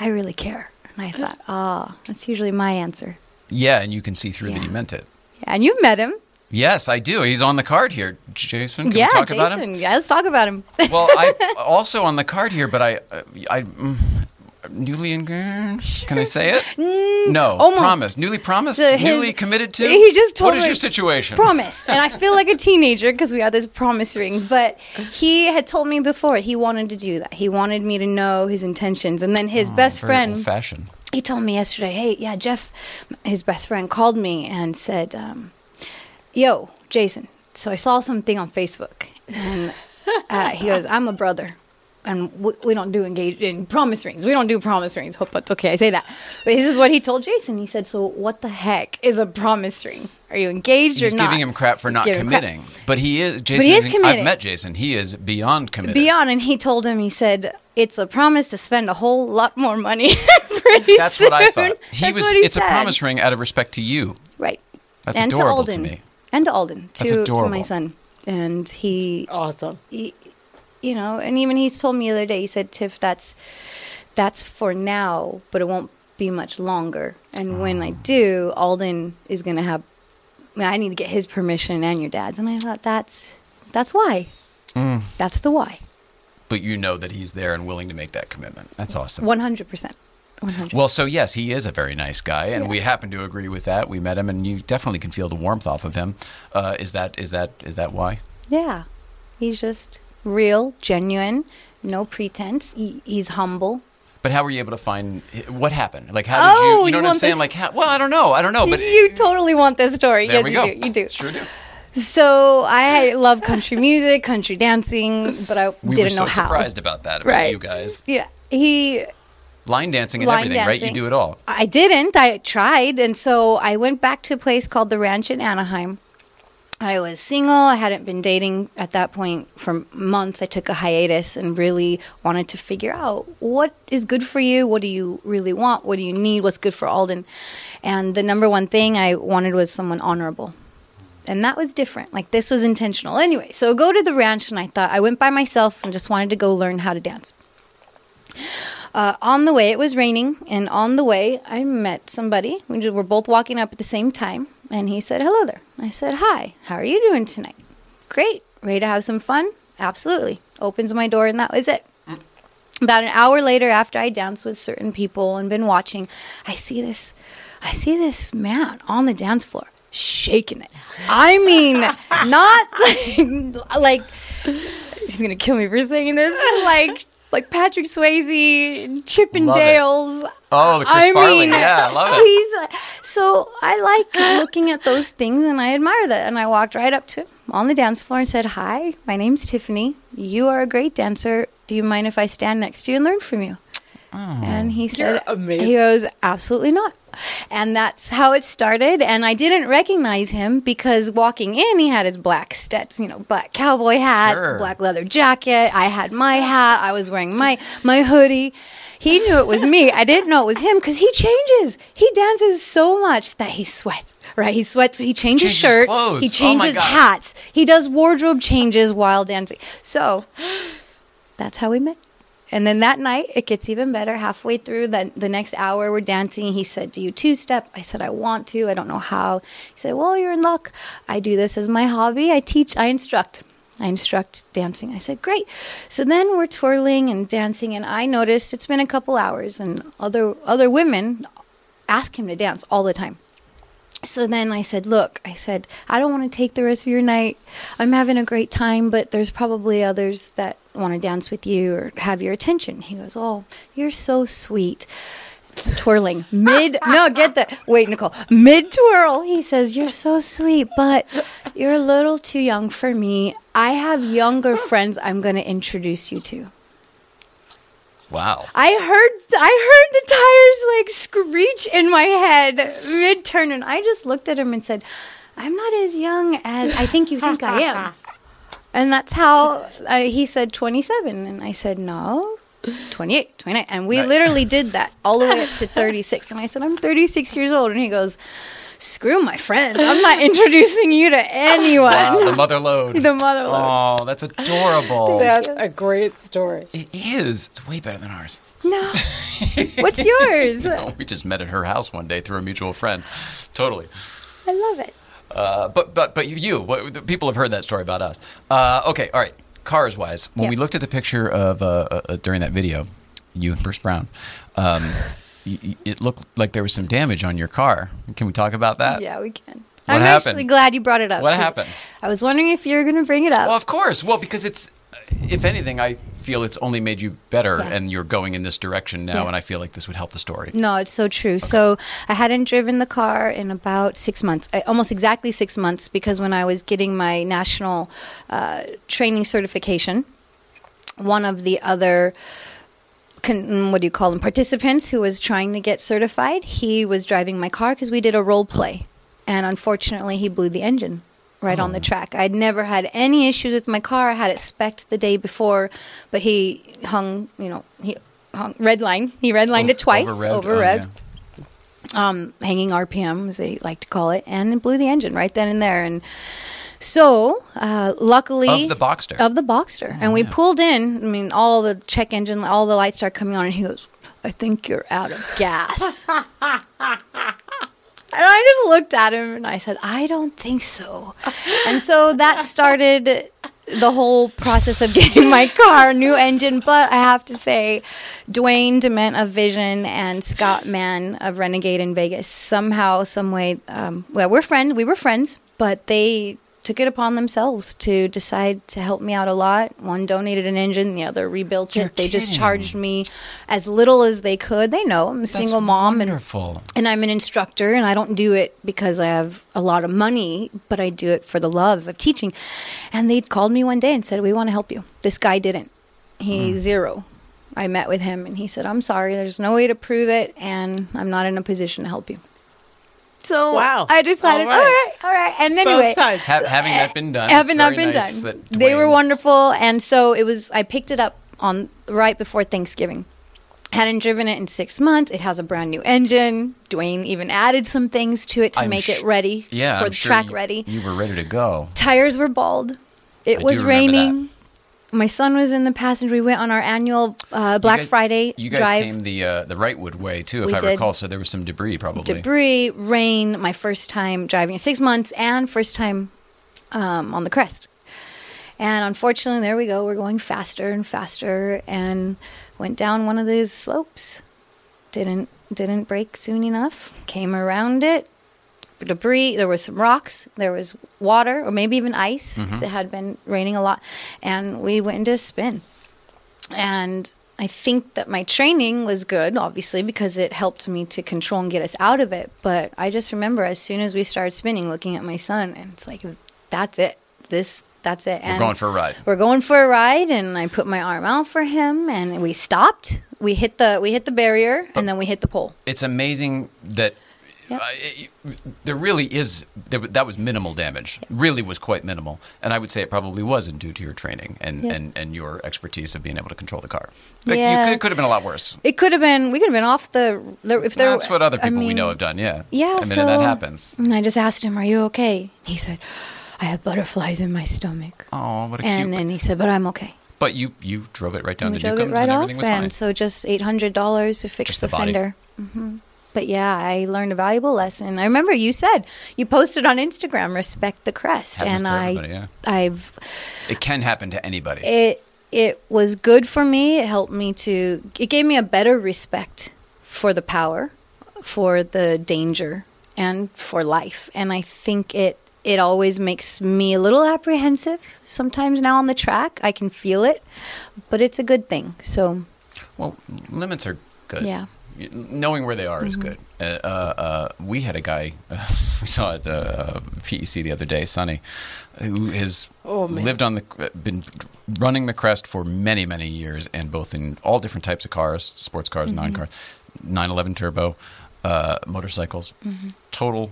I really care. And I thought, ah, that's usually my answer. Yeah, and you can see through that Yeah. he meant it. Yeah, and you've met him. Yes, I do. He's on the card here. Jason, can yeah, we talk Jason. about him? Yeah, let's talk about him. well, I also on the card here, but I, uh, I mm, newly engaged. Can I say it? no, almost. promise. Newly promised. The- his- newly committed to. He just told What is me- your situation? promise. And I feel like a teenager because we had this promise ring. But he had told me before he wanted to do that. He wanted me to know his intentions. And then his best Very friend. old-fashioned. he told me yesterday, hey, yeah, Jeff, his best friend, called me and said, um, yo, Jason. So I saw something on Facebook, and uh, he goes, I'm a brother. And we, we don't do engage in promise rings. We don't do promise rings. Hope that's okay. I say that. But this is what he told Jason. He said, "So what the heck is a promise ring? Are you engaged He's or not?" giving him crap for He's not giving him crap. committing, but he is. Jason he is I've met Jason. He is beyond committed. Beyond, and he told him, he said, "It's a promise to spend a whole lot more money." pretty That's what I soon." thought. He That's was. what he it's a promise ring out of respect to you. right? That's and adorable to to, me. and to Alden, That's to, to my son, and he Awesome. You know, and even he's told me the other day, he said, Tiff, that's that's for now, but it won't be much longer. And when Oh. I do, Alden is gonna have I, I need to get his permission and your dad's. And I thought that's that's why. Mm. That's the why. But you know that he's there and willing to make that commitment. That's awesome. One hundred percent. One hundred. Well, so yes, he is a very nice guy, and Yeah. we happen to agree with that. We met him, and you definitely can feel the warmth off of him. Uh, is that is that is that why? Yeah. He's just real, genuine, no pretense. He, he's humble. But how were you able to find what happened? Like how did Oh, you? You know you what I'm saying? this- Like how? Well, I don't know. I don't know. But you totally want this story. there yes, we you go. do. You do. Sure do. So I love country music, country dancing, but I We didn't so know how. surprised about that about Right. you guys. Yeah, he. Line dancing and Line everything, right? You do it all. I didn't. I tried, and so I went back to a place called the Ranch in Anaheim. I was single. I hadn't been dating at that point for months. I took a hiatus and really wanted to figure out what is good for you. What do you really want? What do you need? What's good for Alden? And the number one thing I wanted was someone honorable. And that was different. Like this was intentional. Anyway, so go to the ranch, and I thought I went by myself and just wanted to go learn how to dance. Uh, on the way, it was raining, and on the way, I met somebody. We were both walking up at the same time, and he said, Hello there. I said, Hi, how are you doing tonight? Great. Ready to have some fun? Absolutely. Opens my door, and that was it. About an hour later, after I danced with certain people and been watching, I see this, I see this man on the dance floor shaking it. I mean, not like, like she's gonna kill me for saying this, like like Patrick Swayze, Chippendales. Oh, the Chris I Farley. mean, yeah, I love it. He's like, so I like looking at those things and I admire that. And I walked right up to him on the dance floor and said, Hi, my name's Tiffany. You are a great dancer. Do you mind if I stand next to you and learn from you? Oh. And he said, amazing. He goes, Absolutely not. And that's how it started. And I didn't recognize him because walking in, he had his black Stetson, you know, black cowboy hat, Sure. black leather jacket. I had my hat. I was wearing my, my hoodie. He knew it was me. I didn't know it was him because he changes. He dances so much that he sweats. Right? He sweats. He changes, Changes shirts. clothes. He Oh changes God. hats. He does wardrobe changes while dancing. So that's how we met. And then that night, it gets even better. Halfway through the, the next hour, we're dancing. He said, Do you two step? I said, I want to. I don't know how. He said, Well, you're in luck. I do this as my hobby. I teach, I instruct. I instruct dancing. I said, Great. So then we're twirling and dancing, and I noticed it's been a couple hours, and other, other women ask him to dance all the time. So then I said, Look, I said, I don't want to take the rest of your night. I'm having a great time, but there's probably others that want to dance with you or have your attention. He goes, Oh, you're so sweet. Twirling mid, no, get that. Wait, Nicole, mid twirl. He says, You're so sweet, but you're a little too young for me. I have younger friends I'm going to introduce you to. Wow. I heard I heard the tires like screech in my head mid turn, and I just looked at him and said, "I'm not as young as I think you think I am." And that's how uh, he said 27, and I said no. 28, 29. And we Right. literally did that all the way up to 36. And I said, I'm 36 years old. And he goes, Screw my friends. I'm not introducing you to anyone. Wow, the mother lode. The mother lode. Oh, that's adorable. That's a great story. It is. It's way better than ours. No. What's yours? We just met at her house one day through a mutual friend. Totally. I love it. Uh, but but but you, what, the people have heard that story about us. Uh, okay, all right. Cars wise, when Yeah. we looked at the picture of uh, uh, during that video, you and Bruce Brown, um, it looked like there was some damage on your car. Can we talk about that? Yeah, we can. What I'm happened? actually glad you brought it up. What happened? I was wondering if you were going to bring it up. Well, of course. Well, because it's, if anything, I feel it's only made you better, Yeah. and you're going in this direction now. Yeah. And I feel like this would help the story. No, it's so true. So I hadn't driven the car in about six months, I, almost exactly six months, because when I was getting my national uh, training certification, one of the other con- what do you call them participants who was trying to get certified he was driving my car because we did a role play and unfortunately he blew the engine right on the track i'd never had any issues with my car i had it spec'd the day before but he hung you know he hung red line he red lined it twice over Oh, yeah. um, hanging RPM, as they like to call it, and it blew the engine right then and there. And so, uh, luckily, Of the Boxster? of the Boxster, and we yeah. pulled in. I mean, all the check engine, all the lights start coming on, and he goes, "I think you're out of gas." and I just looked at him and I said, "I don't think so." and so that started the whole process of getting my car a new engine. But I have to say, Dwayne Dement of Vision and Scott Mann of Renegade in Vegas somehow, some way, um, well, we're friends. We were friends, but they took it upon themselves to decide to help me out a lot. One donated an engine, the other rebuilt You're it. They just charged me as little as they could. They know I'm a That's single mom and wonderful. and I'm an instructor, and I don't do it because I have a lot of money, but I do it for the love of teaching. And they called me one day and said, "We want to help you." This guy didn't. He Hmm. zero. I met with him, and he said, "I'm sorry. There's no way to prove it, and I'm not in a position to help you." So Wow. I decided, All all right. right, all right. And Both anyway, sides. Ha- having that been done, having it's not been nice done. that They were wonderful, and so it was. I picked it up on right before Thanksgiving. Hadn't driven it in six months. It has a brand new engine. Dwayne even added some things to it to I'm make sh- it ready Yeah, for I'm the sure track you- ready. You were ready to go. Tires were bald. It I was do remember that. raining. My son was in the passenger. We went on our annual uh, Black You guys- Friday You guys drive. came the uh, the Wrightwood way too, if We I did. recall. So there was some debris, probably. debris, rain. My first time driving in six months, and first time um, on the crest. And unfortunately, there we go. We're going faster and faster, and went down one of these slopes. Didn't didn't break soon enough. Came around it. Debris. There was some rocks. There was water, or maybe even ice, because mm-hmm. it had been raining a lot. And we went into a spin. And I think that my training was good, obviously, because it helped me to control and get us out of it. But I just remember as soon as we started spinning, looking at my son, and it's like, that's it. This, that's it. We're going for a ride. We're going for a ride, and I put my arm out for him, and we stopped. We hit the we hit the barrier, and then we hit the pole. It's amazing that. Yep. Uh, it- there really is there, that was minimal damage. Really was quite minimal, and I would say it probably wasn't due to your training and, Yep. and, and your expertise of being able to control the car. Like, Yeah. you could, it could have been a lot worse. It could have been. We could have been off the. If there, That's what other I people we know have done. Yeah, Yeah, I mean, so and that happens. I just asked him, "Are you okay?" He said, "I have butterflies in my stomach." Oh, what a and cute. then he said, "But I'm okay." but you you drove it right down we to drove Newcomb's it right and off, and fine. so just eight hundred dollars to fix Just the, the fender. hmm But yeah, I learned a valuable lesson. I remember you said you posted on Instagram, "Respect the crest," Happens and I, yeah. I've It can happen to anybody. it it was good for me. It helped me to. It gave me a better respect for the power, for the danger, and for life. And I think it it always makes me a little apprehensive. Sometimes now on the track, I can feel it, but it's a good thing. So Well, limits are good. Yeah. Knowing where they are is good. Uh, uh, uh, we had a guy we saw at uh, PEC the other day, Sonny, who has Oh, lived on the been running the crest for many many years, and both in all different types of cars, sports cars, non cars, 911 turbo, uh, motorcycles. Total.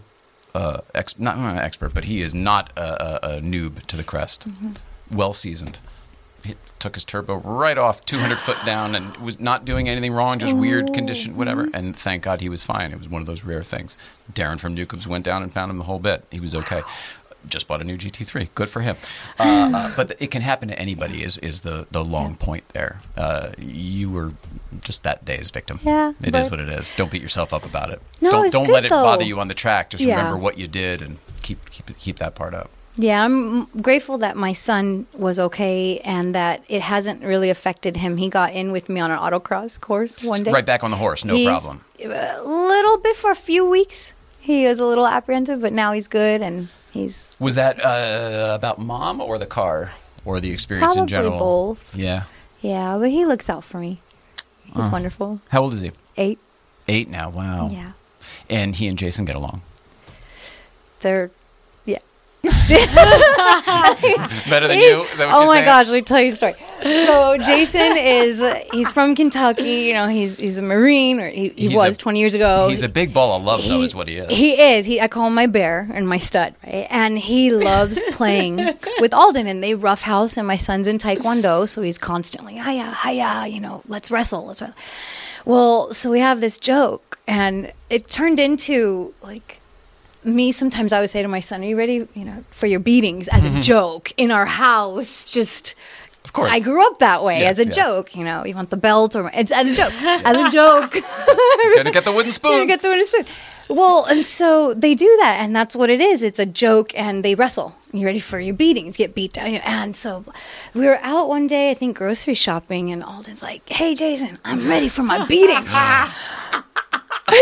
Uh, ex- not, not an expert, but he is not a, a, a noob to the crest. Well seasoned he took his turbo right off 200 foot down and was not doing anything wrong, just weird condition, whatever. And thank God he was fine. It was one of those rare things. Darren from Newcombs went down and found him the whole bit. He was okay. Just bought a new GT3. Good for him. Uh, uh, but it can happen to anybody. Is is the the long point there? Uh, you were just that day's victim. Yeah, it is what it is. Don't beat yourself up about it. No, don't it's don't good, let it bother you on the track. Just Yeah. remember what you did and keep keep keep that part up. Yeah, I'm grateful that my son was okay and that it hasn't really affected him. He got in with me on an autocross course one day. Right back on the horse, no He's problem. A little bit for a few weeks. He was a little apprehensive, but now he's good and he's Was that uh, about mom or the car or the experience probably in general? both. Yeah. Yeah, but he looks out for me. He's Oh. wonderful. How old is he? Eight. Eight now. Wow. Yeah. And he and Jason get along. They're. Better than you? Is that what oh my saying? gosh, let me tell you a story. So Jason is he's from Kentucky. You know, he's he's a Marine, or he, he was a- 20 years ago. He's a big ball of love, though, is what he is. He is. He I call him my bear and my stud, right? And he loves playing with Alden, and they roughhouse. And my son's in Taekwondo, so he's constantly hiya hiya. You know, let's wrestle, let's wrestle. Well, so we have this joke, and it turned into like me sometimes I would say to my son, "Are you ready, you know, for your beatings?" As a mm-hmm. joke in our house. Just, Of course. I grew up that way Yes, as a yes. joke. You know, you want the belt or it's as a joke, as a joke. Gonna get the wooden You're spoon. gonna get the wooden spoon. Well, and so they do that, and that's what it is. It's a joke, and they wrestle. You ready for your beatings? Get beat down. And so we were out one day, I think, grocery shopping, and Alden's like, "Hey, Jason, I'm ready for my beating."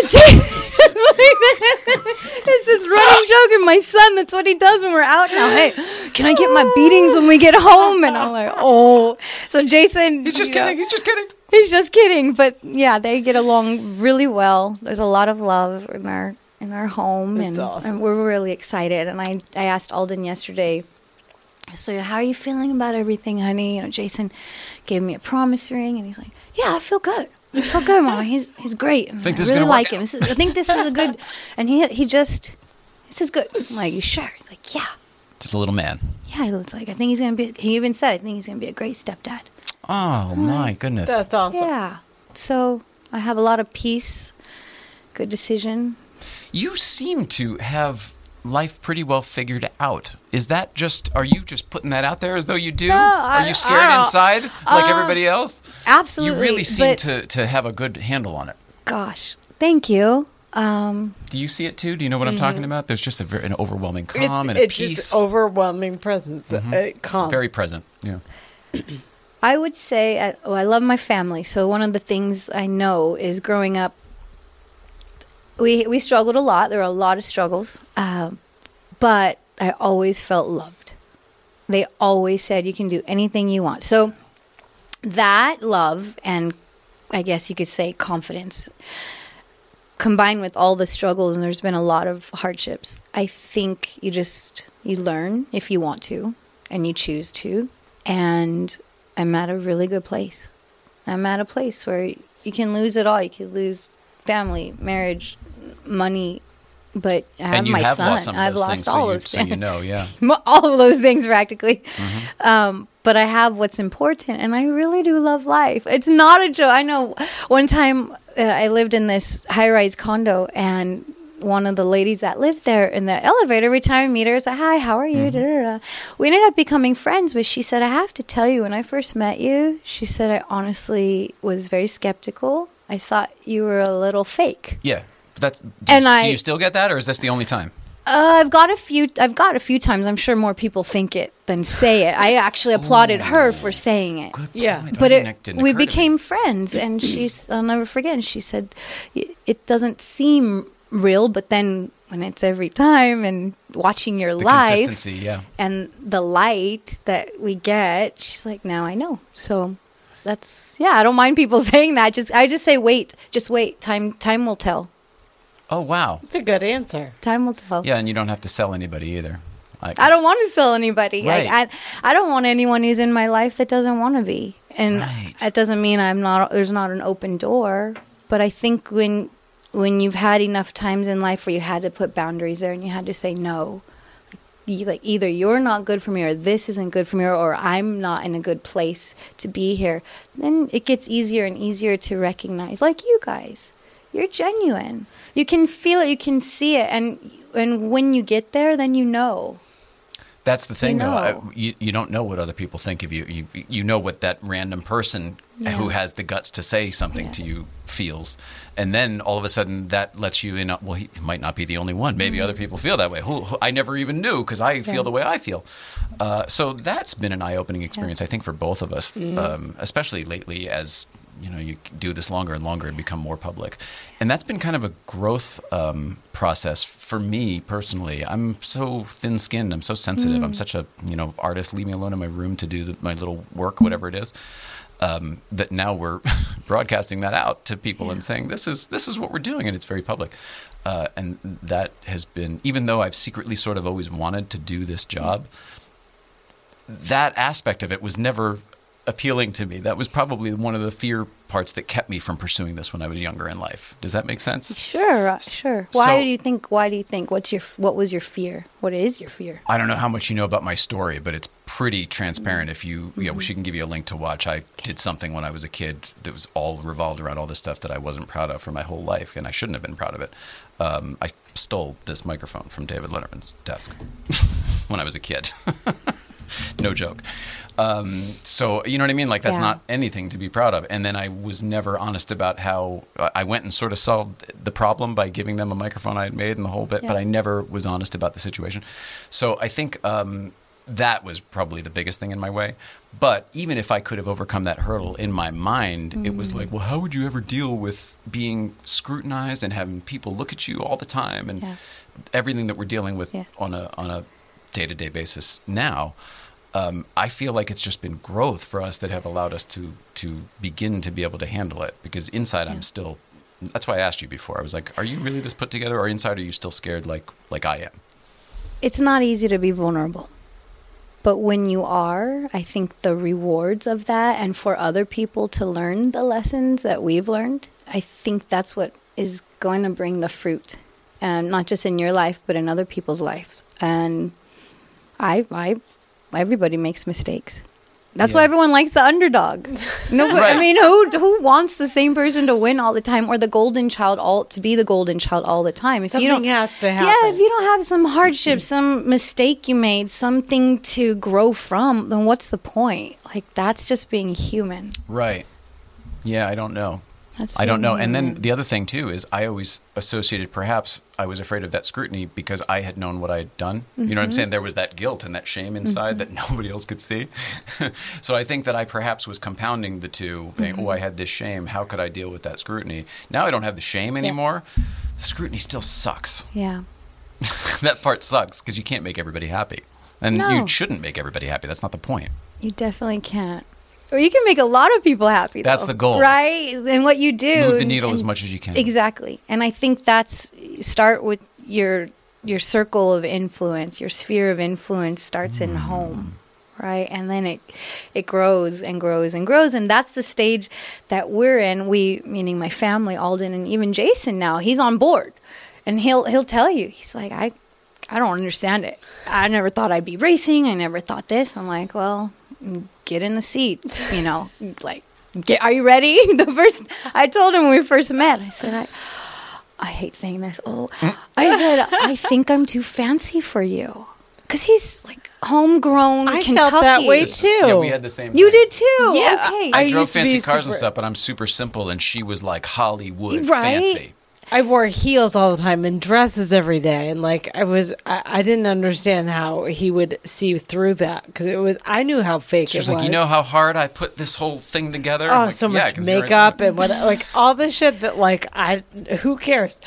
Jason- it's this running joke, and my son, that's what he does when we're out now. Hey, can I get my beatings when we get home? And I'm like, oh. So Jason. He's just you know, kidding. He's just kidding. He's just kidding, but yeah, they get along really well. There's a lot of love in our in our home, and, awesome. and we're really excited. And I I asked Alden yesterday, so how are you feeling about everything, honey? You know, Jason gave me a promise ring, and he's like, yeah, I feel good. I feel good, Mama. He's he's great. And Think I this is really like him. Is- I think this is a good. And he he just this is good. I'm like, you sure? He's like, yeah. Just a little man. Yeah, he looks like I think he's gonna be. He even said I think he's gonna be a great stepdad. Oh, my goodness. That's awesome. Yeah. So I have a lot of peace. Good decision. You seem to have life pretty well figured out. Is that just, are you just putting that out there as though you do? No, are you scared inside like Uh, everybody else? Absolutely. You really seem to, to have a good handle on it. Gosh, thank you. Um, Do you see it too? Do you know what I'm talking about? There's just a very, an overwhelming calm Mm-hmm. It's, and a it's peace. just overwhelming presence. Uh, calm. very present. Yeah. I would say I, oh, I love my family. So one of the things I know is growing up. We we struggled a lot. There were a lot of struggles, um, but I always felt loved. They always said you can do anything you want. So that love and I guess you could say confidence combined with all the struggles and there's been a lot of hardships. I think you just you learn if you want to and you choose to and I'm at a really good place. I'm at a place where you can lose it all. You can lose family, marriage, money, but I have my have son. lost some of I've lost things, all so, you, those so things. you know, yeah. all of those things practically. Mm-hmm. Um, but I have what's important, and I really do love life. It's not a joke. I know. One time, uh, I lived in this high-rise condo, and one of the ladies that lived there in the elevator, every time I meet her, it's like, "Hi, how are you?" Mm-hmm. Da, da, da. We ended up becoming friends, but she said, "I have to tell you, when I first met you, she said I honestly was very skeptical. I thought you were a little fake." Yeah. But that's, do, And you, I- do you still get that, or is this the only time? Uh, I've got a few. I've got a few times. I'm sure more people think it than say it. I actually applauded her for saying it. Yeah. point. But I it, didn't- didn't we occur to me. became friends, and she's. I'll never forget. And she said, "It doesn't seem real, but then when it's every time and watching your The life consistency, yeah. and the light that we get, she's like, now I know." So that's yeah. I don't mind people saying that. Just I just say, wait, just wait. Time time will tell. Oh, wow. It's a good answer. Time will tell. Yeah, and you don't have to sell anybody either. Like, I don't want to sell anybody. Right. I, I I don't want anyone who's in my life that doesn't want to be. And Right. that doesn't mean I'm not. There's not an open door. But I think when when you've had enough times in life where you had to put boundaries there and you had to say no, you, like either you're not good for me or this isn't good for me or, or I'm not in a good place to be here, then it gets easier and easier to recognize. Like you guys, you're genuine. You can feel it. You can see it. And and when you get there, then you know. That's the thing, You though. I, you you don't know what other people think of you. You you know what that random person who has the guts to say something to you feels, and then all of a sudden that lets you in. Well, he might not be the only one. Maybe other people feel that way. Who, who I never even knew because I feel Mm-hmm. The way I feel. Uh, so that's been an eye-opening experience, I think, for both of us, Mm-hmm. um, especially lately as you know you do this longer and longer and become more public. And that's been kind of a growth um, process for me personally. I'm so thin-skinned. I'm so sensitive. Mm. i'm such a you know artist leave me alone in my room to do the, my little work whatever it is um, that now we're broadcasting that out to people and saying this is this is what we're doing, and it's very public. Uh, and that has been, even though I've secretly sort of always wanted to do this job, that aspect of it was never appealing to me. That was probably one of the fear parts that kept me from pursuing this when I was younger in life. Does that make sense? Sure, uh, sure. Why So- do you think? Why do you think? What's your? What was your fear? What is your fear? I don't know how much you know about my story, but it's pretty transparent. If you, you know, she can give you a link to watch. I did something when I was a kid that was all revolved around all this stuff that I wasn't proud of for my whole life, and I shouldn't have been proud of it. Um, I stole this microphone from David Letterman's desk when I was a kid. no joke. Um, so you know what I mean? Like that's Yeah. not anything to be proud of. And then I was never honest about how uh, I went and sort of solved the problem by giving them a microphone I had made and the whole bit, but I never was honest about the situation. So I think um, that was probably the biggest thing in my way. But even if I could have overcome that hurdle in my mind, it was like, well, how would you ever deal with being scrutinized and having people look at you all the time and Yeah. everything that we're dealing with Yeah. on a on a day to day basis now? Um, I feel like it's just been growth for us that have allowed us to to begin to be able to handle it. Because inside, I'm still. That's why I asked you before. I was like, "Are you really this put together, or inside are you still scared like like I am?" It's not easy to be vulnerable. But when you are, I think the rewards of that and for other people to learn the lessons that we've learned, I think that's what is going to bring the fruit. And not just in your life, but in other people's life. And I I everybody makes mistakes. That's why everyone likes the underdog. No, but Right. I mean, who who wants the same person to win all the time, or the golden child all to be the golden child all the time? If you don't, has to yeah, if you don't have some hardship, some mistake you made, something to grow from, then what's the point? Like that's just being human. Right. Yeah, I don't know. That's I don't know. And then the other thing too is I always associated perhaps I was afraid of that scrutiny because I had known what I had done. You know Mm-hmm. what I'm saying? There was that guilt and that shame inside that nobody else could see. so I think that I perhaps was compounding the two. Saying, Mm-hmm. Oh, I had this shame. How could I deal with that scrutiny? Now I don't have the shame anymore. The scrutiny still sucks. yeah, that part sucks because you can't make everybody happy. And No. you shouldn't make everybody happy. That's not the point. you definitely can't. Or you can make a lot of people happy. That's though, the goal. right? And what you do, Move the needle and- as much as you can. Exactly. And I think that's start with your your circle of influence. Your sphere of influence starts in mm. home, right? And then it it grows and grows and grows and that's the stage that we're in. We meaning my family, Alden and even Jason now. He's on board. And he'll he'll tell you. He's like I I don't understand it. I never thought I'd be racing. I never thought this. I'm like, well, get in the seat, you know, like get are you ready? the first I told him when we first met, I said I I hate saying this. Oh, I said I think I'm too fancy for you. Cuz he's like homegrown I Kentucky. felt that way too. Yeah, we had the same. You thing. did too. Yeah, Okay. I, I drove used to be fancy cars and stuff, but I'm super simple, and she was like Hollywood Right? fancy. I wore heels all the time and dresses every day, and like I was, I, I didn't understand how he would see through that because it was. I knew how fake She it was was. like, you know how hard I put this whole thing together. Oh, like, so much can see right makeup and what, like all the shit that like I, who cares?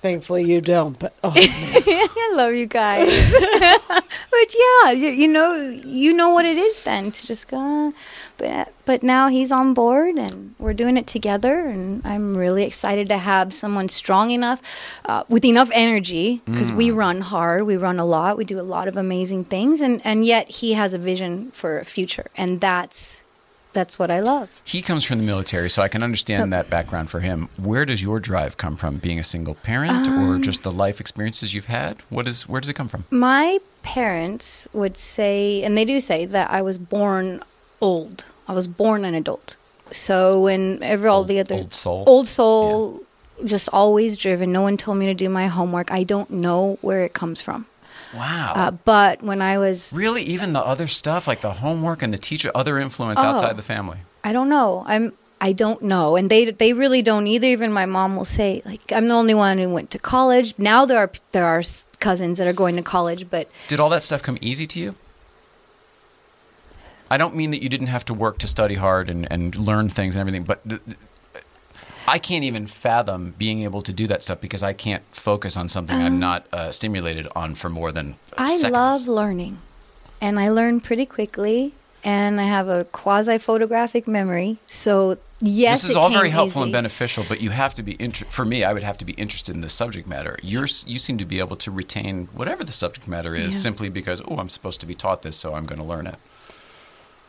Thankfully, you don't. But oh. I love you guys. but yeah, you, you know, you know what it is then to just go. But but now he's on board and we're doing it together, and I'm really excited to have someone strong enough, uh, with enough energy, because we run hard, we run a lot, we do a lot of amazing things, and and yet he has a vision for a future, and that's that's what I love. He comes from the military, so I can understand that background for him. Where does your drive come from? Being a single parent, Um, or just the life experiences you've had? What is? Where does it come from? My parents would say, and they do say, that I was born old. I was born an adult. So when every all the other old soul? old soul, just always driven. No one told me to do my homework. I don't know where it comes from. Wow. Uh, but when I was, really, even the other stuff like the homework and the teacher, other influence Oh. outside the family. I don't know. I'm. I don't know, and they they really don't either. Even my mom will say, like, I'm the only one who went to college. Now there are there are cousins that are going to college, but Did all that stuff come easy to you? I don't mean that you didn't have to work to study hard and, and learn things and everything, but th- I can't even fathom being able to do that stuff because I can't focus on something I'm not uh, stimulated on for more than Um, I seconds. love learning, and I learn pretty quickly. and I have a quasi photographic memory. So yes, this is all very helpful and beneficial, but you have to be inter- for me. I would have to be interested in the subject matter. You're you seem to be able to retain whatever the subject matter is Yeah. simply because oh, I'm supposed to be taught this, so I'm going to learn it.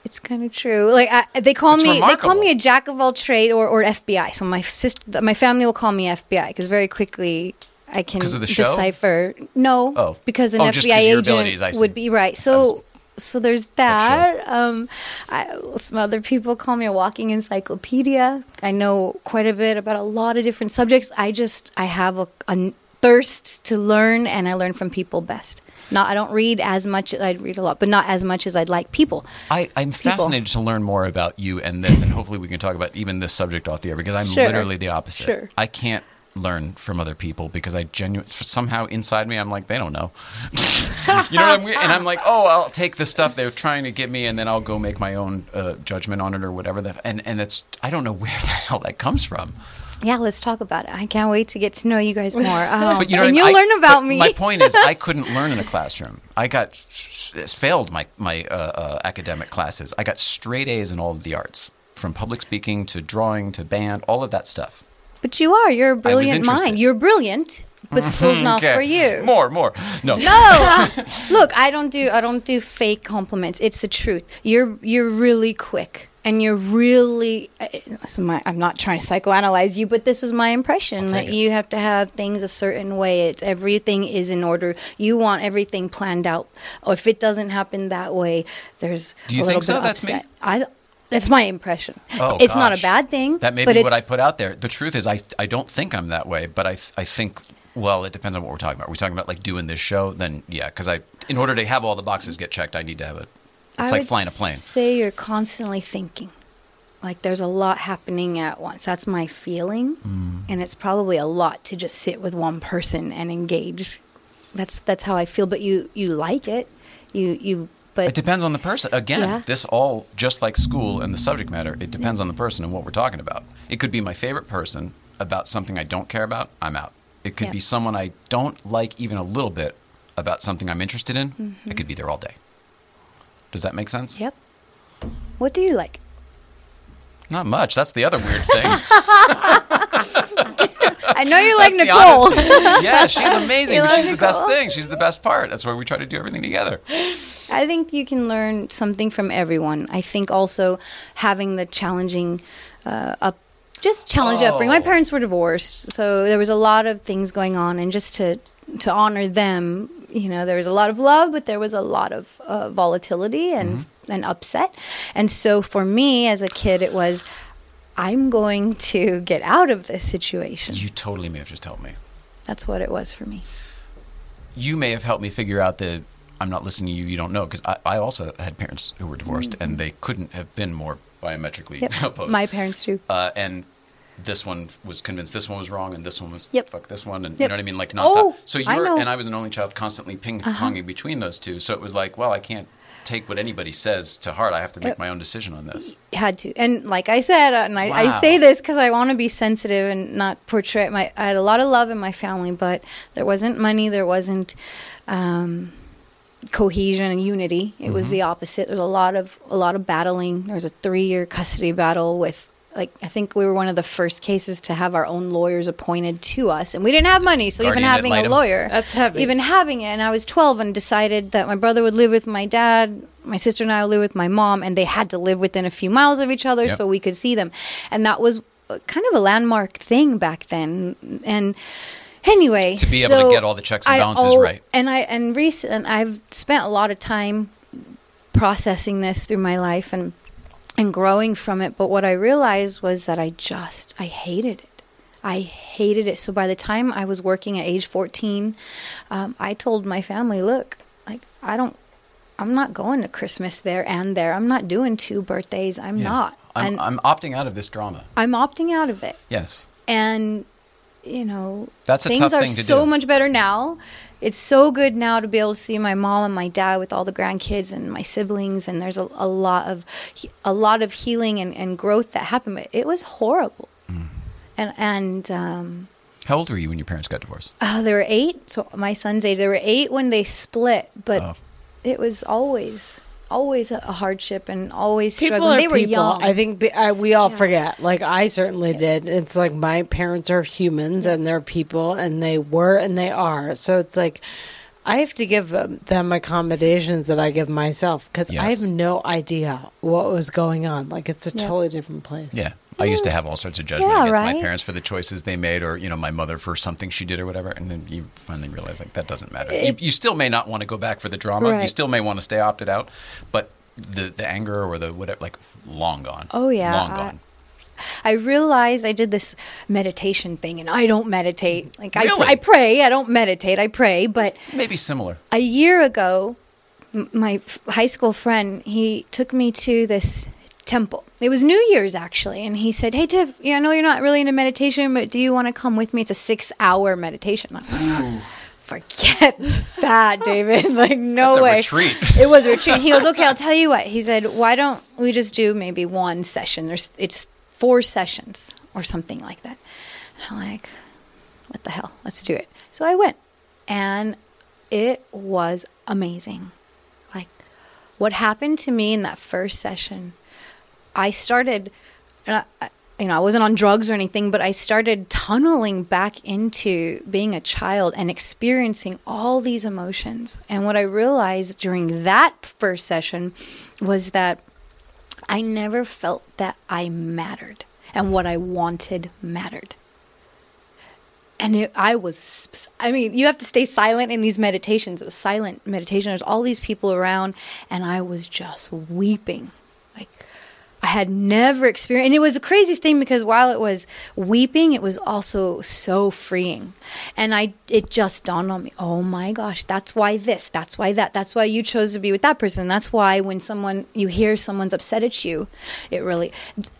It's kind of true. Like I, they call It's me, they call me a jack of all trade or, or FBI. So my sister, my family will call me FBI because very quickly I can of the show? decipher. No, Oh. because an Oh, FBI agent abilities, I see. would be right. So. So there's That that. Um, I, some other people call me a walking encyclopedia. I know quite a bit about a lot of different subjects. I just I have a, a thirst to learn, and I learn from people best. Not I don't read as much. I read a lot, but not as much as I'd like people. I, I'm fascinated to learn more about you and this, and hopefully we can talk about even this subject off the air because I'm Sure. literally the opposite. Sure. I can't learn from other people because I genuinely somehow inside me I'm like they don't know. you know what I mean? And I'm like, oh, I'll take the stuff they're trying to give me, and then I'll go make my own uh, judgment on it or whatever. That and and it's I don't know where the hell that comes from. Yeah, let's talk about it. I can't wait to get to know you guys more. Um, But you know and I, you'll? I- learn about me. My point is, I couldn't learn in a classroom. I got failed my my uh, uh, academic classes. I got straight A's in all of the arts, from public speaking to drawing to band, all of that stuff. but you are. You're a brilliant mind. You're brilliant, but school's not Okay. for you. More, more. No. No, look, I don't do I don't do fake compliments. It's the truth. You're you're really quick, and you're really. uh, my, I'm not trying to psychoanalyze you, but this was my impression that it. you have to have things a certain way. It's everything is in order. You want everything planned out. Or if it doesn't happen that way, there's Do you a little think so? bit of That's me? upset. I. That's my impression. Oh, it's not a bad thing. That may but be what I put out there. The truth is, I I don't think I'm that way, but I I think. Well, it depends on what we're talking about. Are we talking about like doing this show? Then yeah, because I, in order to have all the boxes get checked, I need to have a. It's I like would flying a plane. Say you're constantly thinking. Like there's a lot happening at once. That's my feeling, Mm. and it's probably a lot to just sit with one person and engage. That's that's how I feel. But you you like it, you you. But It depends on the person. Again, Yeah. this all just like school and the subject matter. It depends on the person and what we're talking about. It could be my favorite person about something I don't care about. I'm out. It could Yeah. be someone I don't like even a little bit about something I'm interested in. Mm-hmm. I could be there all day. Does that make sense? yep. What do you like? Not much. That's the other weird thing. I know you like Nicole. yeah, she's amazing. You she's the best thing. She's the best part. That's why we try to do everything together. I think you can learn something from everyone. I think also having the challenging uh, up, just challenging upbringing. My Oh. parents were divorced, so there was a lot of things going on, and just to to honor them, you know, there was a lot of love, but there was a lot of uh, volatility and and upset. And so for me as a kid, it was. I'm going to get out of this situation. You totally may have just helped me. That's what it was for me. you may have helped me figure out that I'm not listening to you. You don't know because I, I also had parents who were divorced and they couldn't have been more biometrically Mm-hmm. Yep. opposed. My parents too. uh, and this one was convinced this one was wrong and this one was Yep. fuck this one and you know what I mean like Oh, nonstop. so you're. Uh-huh. and I was an only child, constantly ping ponging between those two. So it was like, well, I can't take what anybody says to heart. I have to make Yep. my own decision on this. had to and like i said and i, Wow. I say this because i want to be sensitive and not portray my i had a lot of love in my family but there wasn't money there wasn't um, cohesion and unity it was the opposite there's a lot of a lot of battling there was a three year custody battle with like i think we were one of the first cases to have our own lawyers appointed to us and we didn't have money so Guardian even having a lawyer That's heavy. even having it and i was 12 and decided that my brother would live with my dad my sister and i would live with my mom and they had to live within a few miles of each other Yep. so we could see them and that was uh, kind of a landmark thing back then and anyway To be able to get all the checks and I balances right. and i and recent i've spent a lot of time processing this through my life and and growing from it but what i realized was that i just i hated it I hated it. So by the time I was working at age 14, um, I told my family, look, like, I don't, I'm not going to Christmas there and there. I'm not doing two birthdays. I'm Yeah. not. I'm, and I'm opting out of this drama. I'm opting out of it. Yes. And, you know, That's a things tough are thing to so do. much better now. It's so good now to be able to see my mom and my dad with all the grandkids and my siblings, and there's a, a lot of a lot of healing and, and growth that happened. But it was horrible, Mm. and and um, How old were you when your parents got divorced? uh, they were eight. So my son's age, they were eight when they split, but Oh. it was always always a hardship and always People struggling. are They were people. young. I think I, we all forget. Like I certainly did. It's like my parents are humans and they're people, and they were and they are. So it's like I have to give um, them accommodations that I give myself because I have no idea what was going on. Like it's a Yeah. totally different place. Yeah. I used to have all sorts of judgment Yeah, against my parents for the choices they made, or you know, my mother for something she did or whatever. And then you finally realize like that doesn't matter. you, It- you still may not want to go back for the drama. You still may want to stay opted out, but the the anger or the whatever, like long gone. Oh, yeah, long I- gone. I realized I did this meditation thing, and I don't meditate. Like Really? I, I pray. I don't meditate. I pray. But Maybe similar. a year ago, m- my f- high school friend he took me to this temple. It was New Year's actually, and he said, "Hey Tiff, yeah, I know you're not really into meditation, but do you want to come with me? It's a six-hour meditation." Like, Forget that, David. Like no way. retreat. It was a retreat. He goes, "Okay, I'll tell you what." He said, "Why don't we just do maybe one session? There's it's four sessions or something like that." And I'm like, "What the hell? Let's do it." So I went, and it was amazing. Like what happened to me in that first session, I started, uh, you know, I wasn't on drugs or anything, but I started tunneling back into being a child and experiencing all these emotions. And what I realized during that first session was that I never felt that I mattered and what I wanted mattered and it, I was, I mean, you have to stay silent in these meditations. It was silent meditation. There's all these people around, and I was just weeping. I had never experienced, and it was the craziest thing because while it was weeping, it was also so freeing. And I, it just dawned on me, oh my gosh, that's why this, that's why that, that's why you chose to be with that person. That's why when someone, you hear someone's upset at you, it really,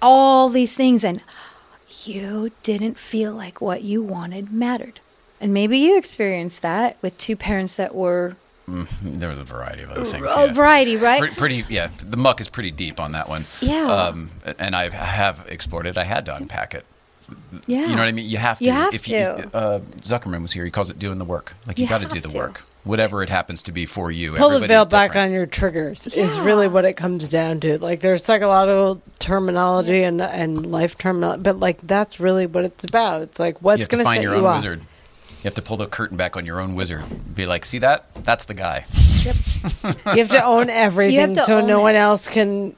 all these things. And you didn't feel like what you wanted mattered. And maybe you experienced that with two parents that were There was a variety of other things. a yeah. variety, right? Pretty, pretty, yeah. The muck is pretty deep on that one. Yeah. Um, and I have explored it. I had to unpack it. yeah. You know what I mean? You have to. You have if to. You, uh, Zuckerman was here. He calls it doing the work. Like you, You got to do the to. work, whatever it happens to be for you. Pull the veil back on your triggers is really what it comes down to. Like there's psychological terminology and and life terminology, but like that's really what it's about. It's like You what's going to find set your you own up. wizard. You have to pull the curtain back on your own wizard. Be like, see that? That's the guy. Yep. You have to own everything to so own no it. one else can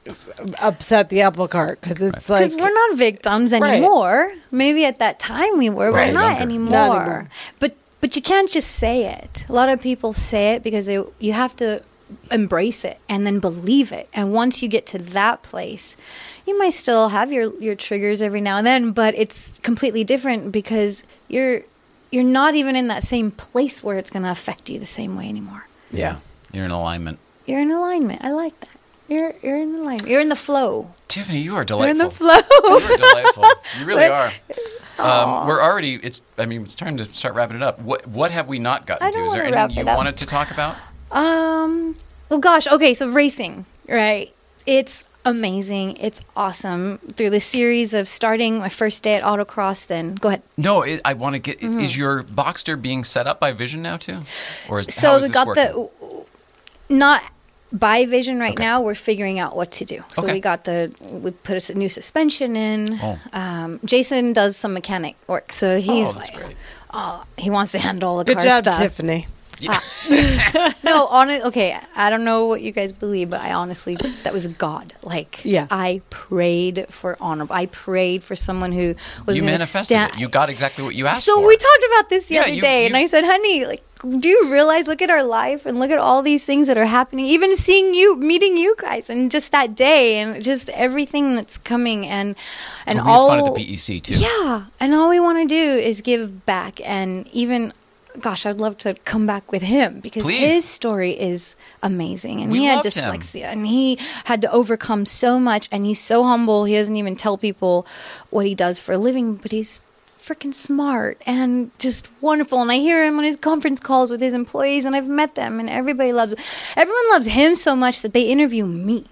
upset the apple cart because it's like Because we're not victims Right. anymore. Maybe at that time we were. Right. We're not anymore. Not anymore. But but you can't just say it. A lot of people say it because they, you have to embrace it and then believe it. And once you get to that place, you might still have your your triggers every now and then, but it's completely different because you're you're not even in that same place where it's going to affect you the same way anymore. yeah. You're in alignment. You're in alignment. I like that. You're you're in alignment. You're in the flow. Tiffany, you are delightful. You're in the flow. You are delightful. You really are. Um, we're already. It's. I mean, it's time to start wrapping it up. What What have we not gotten to? Is there anything you wanted to talk about? Um. Well, gosh. Okay. So racing, right? It's amazing. It's awesome. Through the series of starting my first day at autocross, then go ahead. No, it, I want to get. Is your Boxster being set up by Vision now too, or is Mm-hmm. So how is we this got working? the not by vision right Okay. now. We're figuring out what to do. So Okay. we got the we put a new suspension in. Oh. Um, Jason does some mechanic work, so he's oh, that's like, great. oh, he wants to handle all the Good car job, stuff. Tiffany. Ah. no, on okay. I don't know what you guys believe, but I honestly that was God. Like, Yeah. I prayed for honor. I prayed for someone who was You manifested sta- it. You got exactly what you asked So for. So we talked about this the Yeah, other you- day, you- and I said, "Honey, like, do you realize? Look at our life, and look at all these things that are happening. Even seeing you, meeting you guys, and just that day, and just everything that's coming, and and Well, we all fun at the PEC too. yeah, and all we want to do is give back, and even, gosh, I'd love to come back with him because Please. his story is amazing, and We he had loved him. dyslexia, and he had to overcome so much, and he's so humble. He doesn't even tell people what he does for a living, but he's freaking smart and just wonderful. And I hear him on his conference calls with his employees, and I've met them, and everybody loves him. Everyone loves him so much that they interview me.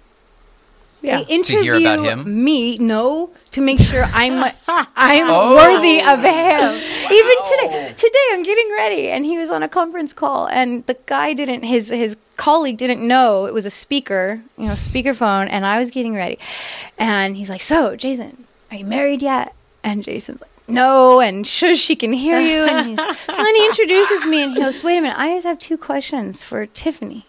Yeah. They To hear interview about him? me, no, to make sure I'm I'm Oh. worthy of him. Even today, today I'm getting ready, and he was on a conference call, and the guy didn't his his colleague didn't know it was a speaker, you know, speakerphone, and I was getting ready, and he's like, "So, Jason, are you married yet?" And Jason's like. No, and sure she can hear you. And he's, so then he introduces me and he goes, Wait a minute, I just have two questions for Tiffany.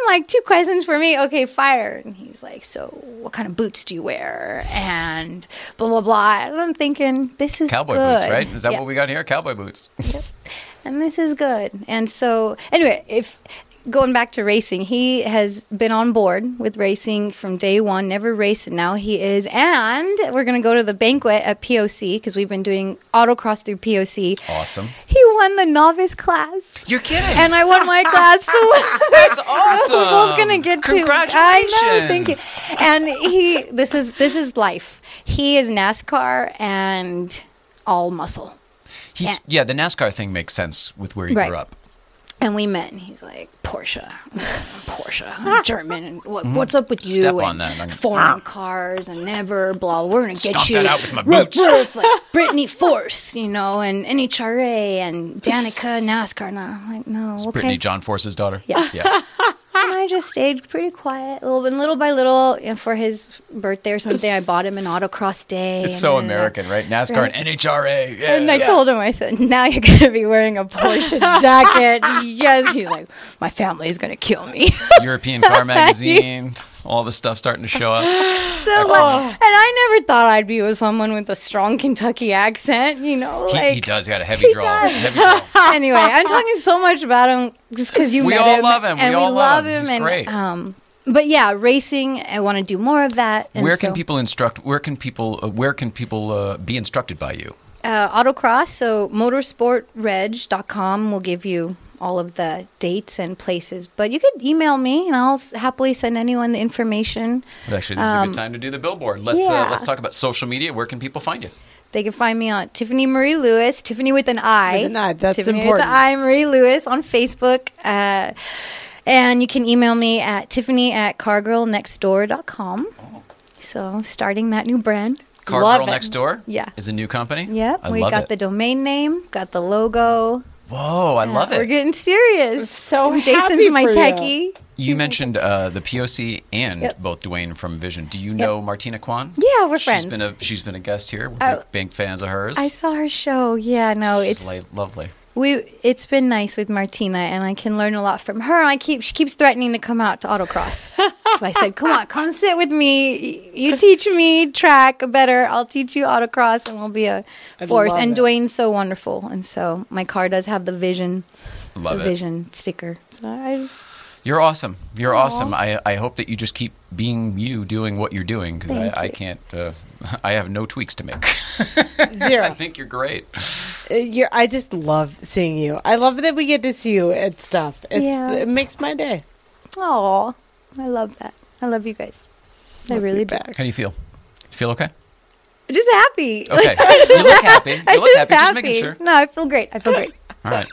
I'm like, two questions for me. Okay, fire. And he's like, so what kind of boots do you wear? And blah, blah, blah. And I'm thinking, this is Cowboy good. boots, right? Is that Yeah. what we got here? Cowboy boots. Yep. And this is good. And so, anyway, if going back to racing, he has been on board with racing from day one, never raced, and now he is. And we're going to go to the banquet at POC because we've been doing autocross through POC. Awesome. He won the novice class. You're kidding. And I won my class. That's awesome. We're both gonna get to. I know. Thank you. And he, this is this is life. He is NASCAR and all muscle. He's, Yeah. yeah, the NASCAR thing makes sense with where he Right. grew up. And we met, and he's like, Porsche, Porsche, I'm German, and what, mm-hmm. what's up with you? Step and on that. I'm- Foreign ah. cars, and never, blah, we're going to get Stomp you. that out with my boots. like Brittany Force, you know, and NHRA, and Danica NASCAR. And I'm like, no, It's okay. Brittany John Force's daughter. Yeah. Yeah. And I just stayed pretty quiet, little bit, little by little. know, for his birthday or something, I bought him an autocross day. It's and so da. Uh, American, right? NASCAR Right. and NHRA. Yeah. And I told him, I said, now you're going to be wearing a Porsche jacket. yes. He's like, my family is going to kill me. European Car Magazine. All the stuff starting to show up. So, like, and I never thought I'd be with someone with a strong Kentucky accent, you know. He, like, he does. He got a heavy he draw. Heavy draw. anyway, I'm talking so much about him just because you We met all him. love him. We And all we love love him. him. He's and, great. Um, but yeah, racing. I want to do more of that. And Where can so- people instruct? Where can people? Uh, where can people uh, be instructed by you? uh, autocross so motorsportreg.com will give you all of the dates and places but you could email me and i'll happily send anyone the information But actually, this is a Um, good time to do the billboard. Let's uh, let's talk about social media. Where can people find you? they can find me on tiffany marie lewis tiffany with an i With an I, that's tiffany important. with the i marie lewis on facebook uh, and you can email me at tiffany at cargirlnextdoor.com so starting that new brand Car Love Girl it. Next Door. Yeah. is a new company. Yep, I we got it. the domain name, got the logo. Whoa, I love it. We're getting serious. so And Jason's happy my for you. techie. You mentioned uh, the POC and Yep. both Dwayne from Vision. Do you know Martina Kwan? Yeah, we're She's friends. been a she's been a guest here. We're Oh. big, big fans of hers. I saw her show. Yeah, no, She's it's la- lovely. We. It's been nice with Martina, and I can learn a lot from her. I keep she keeps threatening to come out to autocross. I said, "Come on, come sit with me. You teach me track better. I'll teach you autocross, and we'll be a I force." And it. Dwayne's so wonderful, and so my car does have the vision, Love the it. vision sticker. So I just, You're awesome. You're Aw. awesome. I, I hope that you just keep being you, doing what you're doing, because I, I can't. Uh, I have no tweaks to make. Zero. I think you're great. Uh, You're, I just love seeing you. I love that we get to see you at stuff. It's, Yeah. It makes my day. oh, I love that. I love you guys. I Love really do. back. How do you feel? Feel okay? Just happy. Okay. you look happy. You I'm look happy. Just making happy. sure. No, I feel great. I feel great. All right.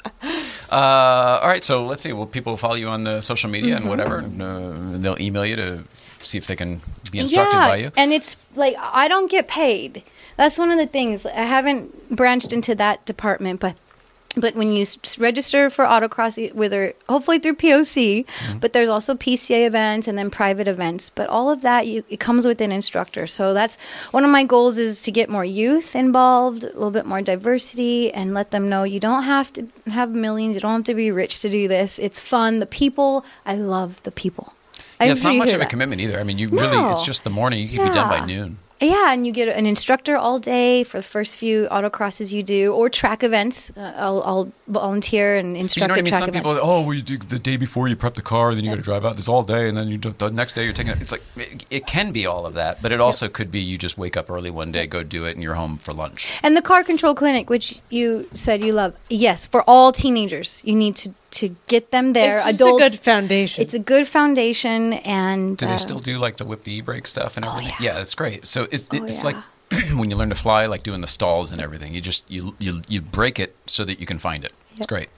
Uh, all right. So let's see. Will people follow you on the social media Mm-hmm. and whatever? And, uh, they'll email you to see if they can be instructed yeah, by you. and it's like I don't get paid. That's one of the things. I haven't branched into that department, but but when you register for autocross, whether hopefully through POC, Mm-hmm. but there's also PCA events and then private events. But all of that you, it comes with an instructor. So that's one of my goals is to get more youth involved, a little bit more diversity, and let them know you don't have to have millions. You don't have to be rich to do this. It's fun. The people, I love the people. Yeah, it's not much of a that. commitment either. I mean, you really, it's just the morning. You can be done by noon. Yeah, and you get an instructor all day for the first few autocrosses you do, or track events. Uh, I'll, I'll volunteer and You instruct know what I mean? Some events. people, oh, well, you do the day before you prep the car, then you got to drive out this all day, and then you do, the next day you're taking it. It's like it, it can be all of that, but it also could be you just wake up early one day, go do it, and you're home for lunch. And the car control clinic, which you said you love, yes, for all teenagers, you need to to get them there. It's just Adults, a good foundation. it's a good foundation, and Do they uh, still do like the whip the e-brake stuff and everything? yeah. yeah. it's great. So it's Oh, it's yeah. like when you learn to fly, like doing the stalls and everything. You just you you you break it so that you can find it. It's great.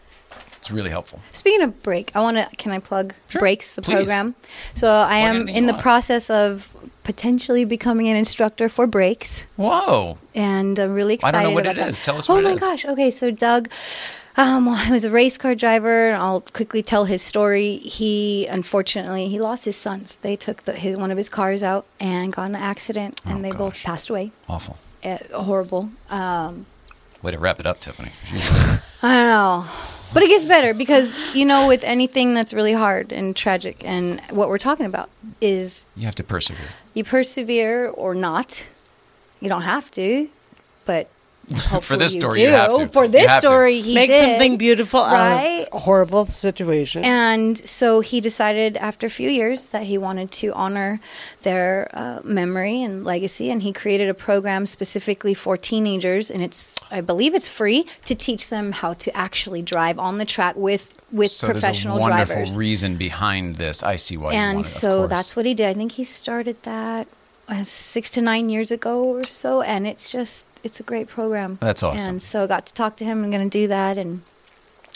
It's really helpful. Speaking of break, I want to. Can I plug Sure, BRAKES the please. program? So I am in the want. process of potentially becoming an instructor for BRAKES, Whoa. and I'm really excited. I don't know what about it that. is. Tell us oh what my is. gosh! Okay, so Doug. Um, well, he was a race car driver, and I'll quickly tell his story. He unfortunately he lost his sons. They took the, his, one of his cars out and got in an accident, and Oh, they both passed away. Awful. Uh, horrible. Um, Way to wrap it up, Tiffany. I don't know. But it gets better because, you know, with anything that's really hard and tragic, and what we're talking about is you have to persevere. you persevere or not. You don't have to, but hopefully this you story, do. you have to. For You this have to. story, he Make did. something beautiful right? out of a horrible situation. And so he decided after a few years that he wanted to honor their uh, memory and legacy, and he created a program specifically for teenagers. And it's, I believe, it's free to teach them how to actually drive on the track with with so professional there's a wonderful drivers. reason behind this. I see why you and want it, so course. that's what he did. I think he started that six to nine years ago or so, and it's just it's a great program. That's awesome. And so I got to talk to him. I'm going to do that, and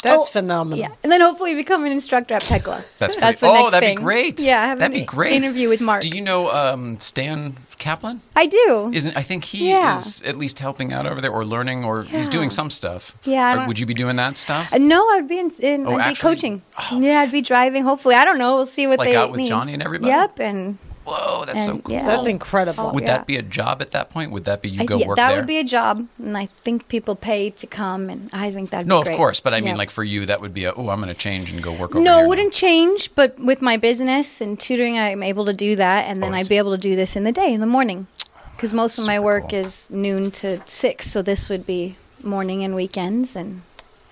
That's Oh, phenomenal. yeah, and then hopefully become an instructor at Tekla. That's That's pretty- the oh, next that'd thing. be great. Yeah, I have that'd an be great. interview with Mark. Do you know um, Stan Kaplan? I do. Isn't I think he Yeah. is at least helping out over there or learning or he's doing some stuff. Yeah, Or would you be doing that stuff? Uh, no, I'd be in, in Oh, I'd actually? be coaching. yeah, I'd be driving. Hopefully, I don't know. We'll see what Like they out with need. Johnny and everybody? Yep, and Whoa, that's so cool. yeah. That's incredible. Would yeah. that be a job at that point? Would that be you I- go yeah, work that there? would be a job, and I think people pay to come, and I think that'd be no, of course, but I mean, like for you, that would be a. Oh, I'm going to change and go work over No, here it wouldn't change, but with my business and tutoring, I'm able to do that, and then Oh, I I'd be able to do this in the day, in the morning, because most of my work cool. is noon to six. So this would be morning and weekends, and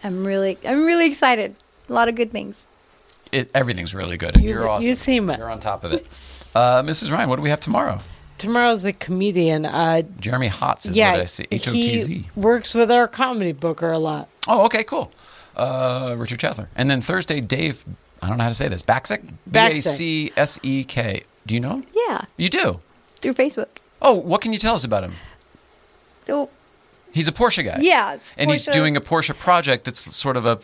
I'm really, I'm really excited. A lot of good things. It, everything's really good, and You- you, are awesome. you seem. You're on top of it. Uh, Mrs. Ryan, what do we have tomorrow? Tomorrow's a comedian. Uh, Jeremy Hotz is yeah, what I see. H O T Z. works with our comedy booker a lot. Oh, okay, cool. Uh, Richard Chesler. And then Thursday, Dave, I don't know how to say this, Bacsek? B A C S E K. Do you know him? Yeah, You do? through Facebook. Oh, what can you tell us about him? So He's a Porsche guy. yeah, And he's doing a Porsche project that's sort of a.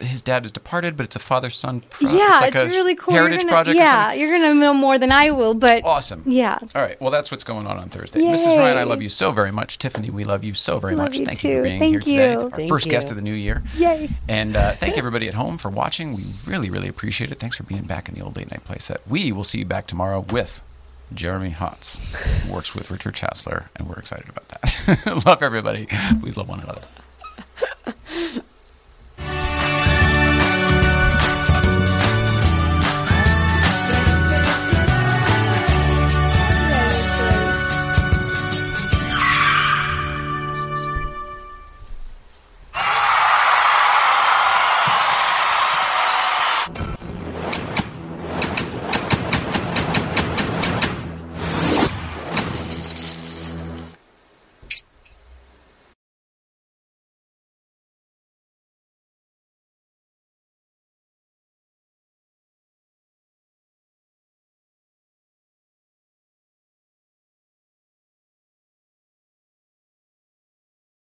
His dad is departed, but it's a father son pro- Yeah, like it's, a really cool. Heritage gonna- project Yeah, something. you're gonna know more than I will, but Awesome. yeah. All right. Well, that's what's going on on Thursday. Mrs. Ryan, I love you so very much. Tiffany, we love you so very Love much. you Thank you for being Thank here today. you. Our Thank first guest of the new year. Yay. And uh, thank everybody at home for watching. We really, really appreciate it. Thanks for being back in the old late night playset. We will see you back tomorrow with Jeremy Hotz, who works with Richard Chatsler, and we're excited about that. love everybody. Please love one another.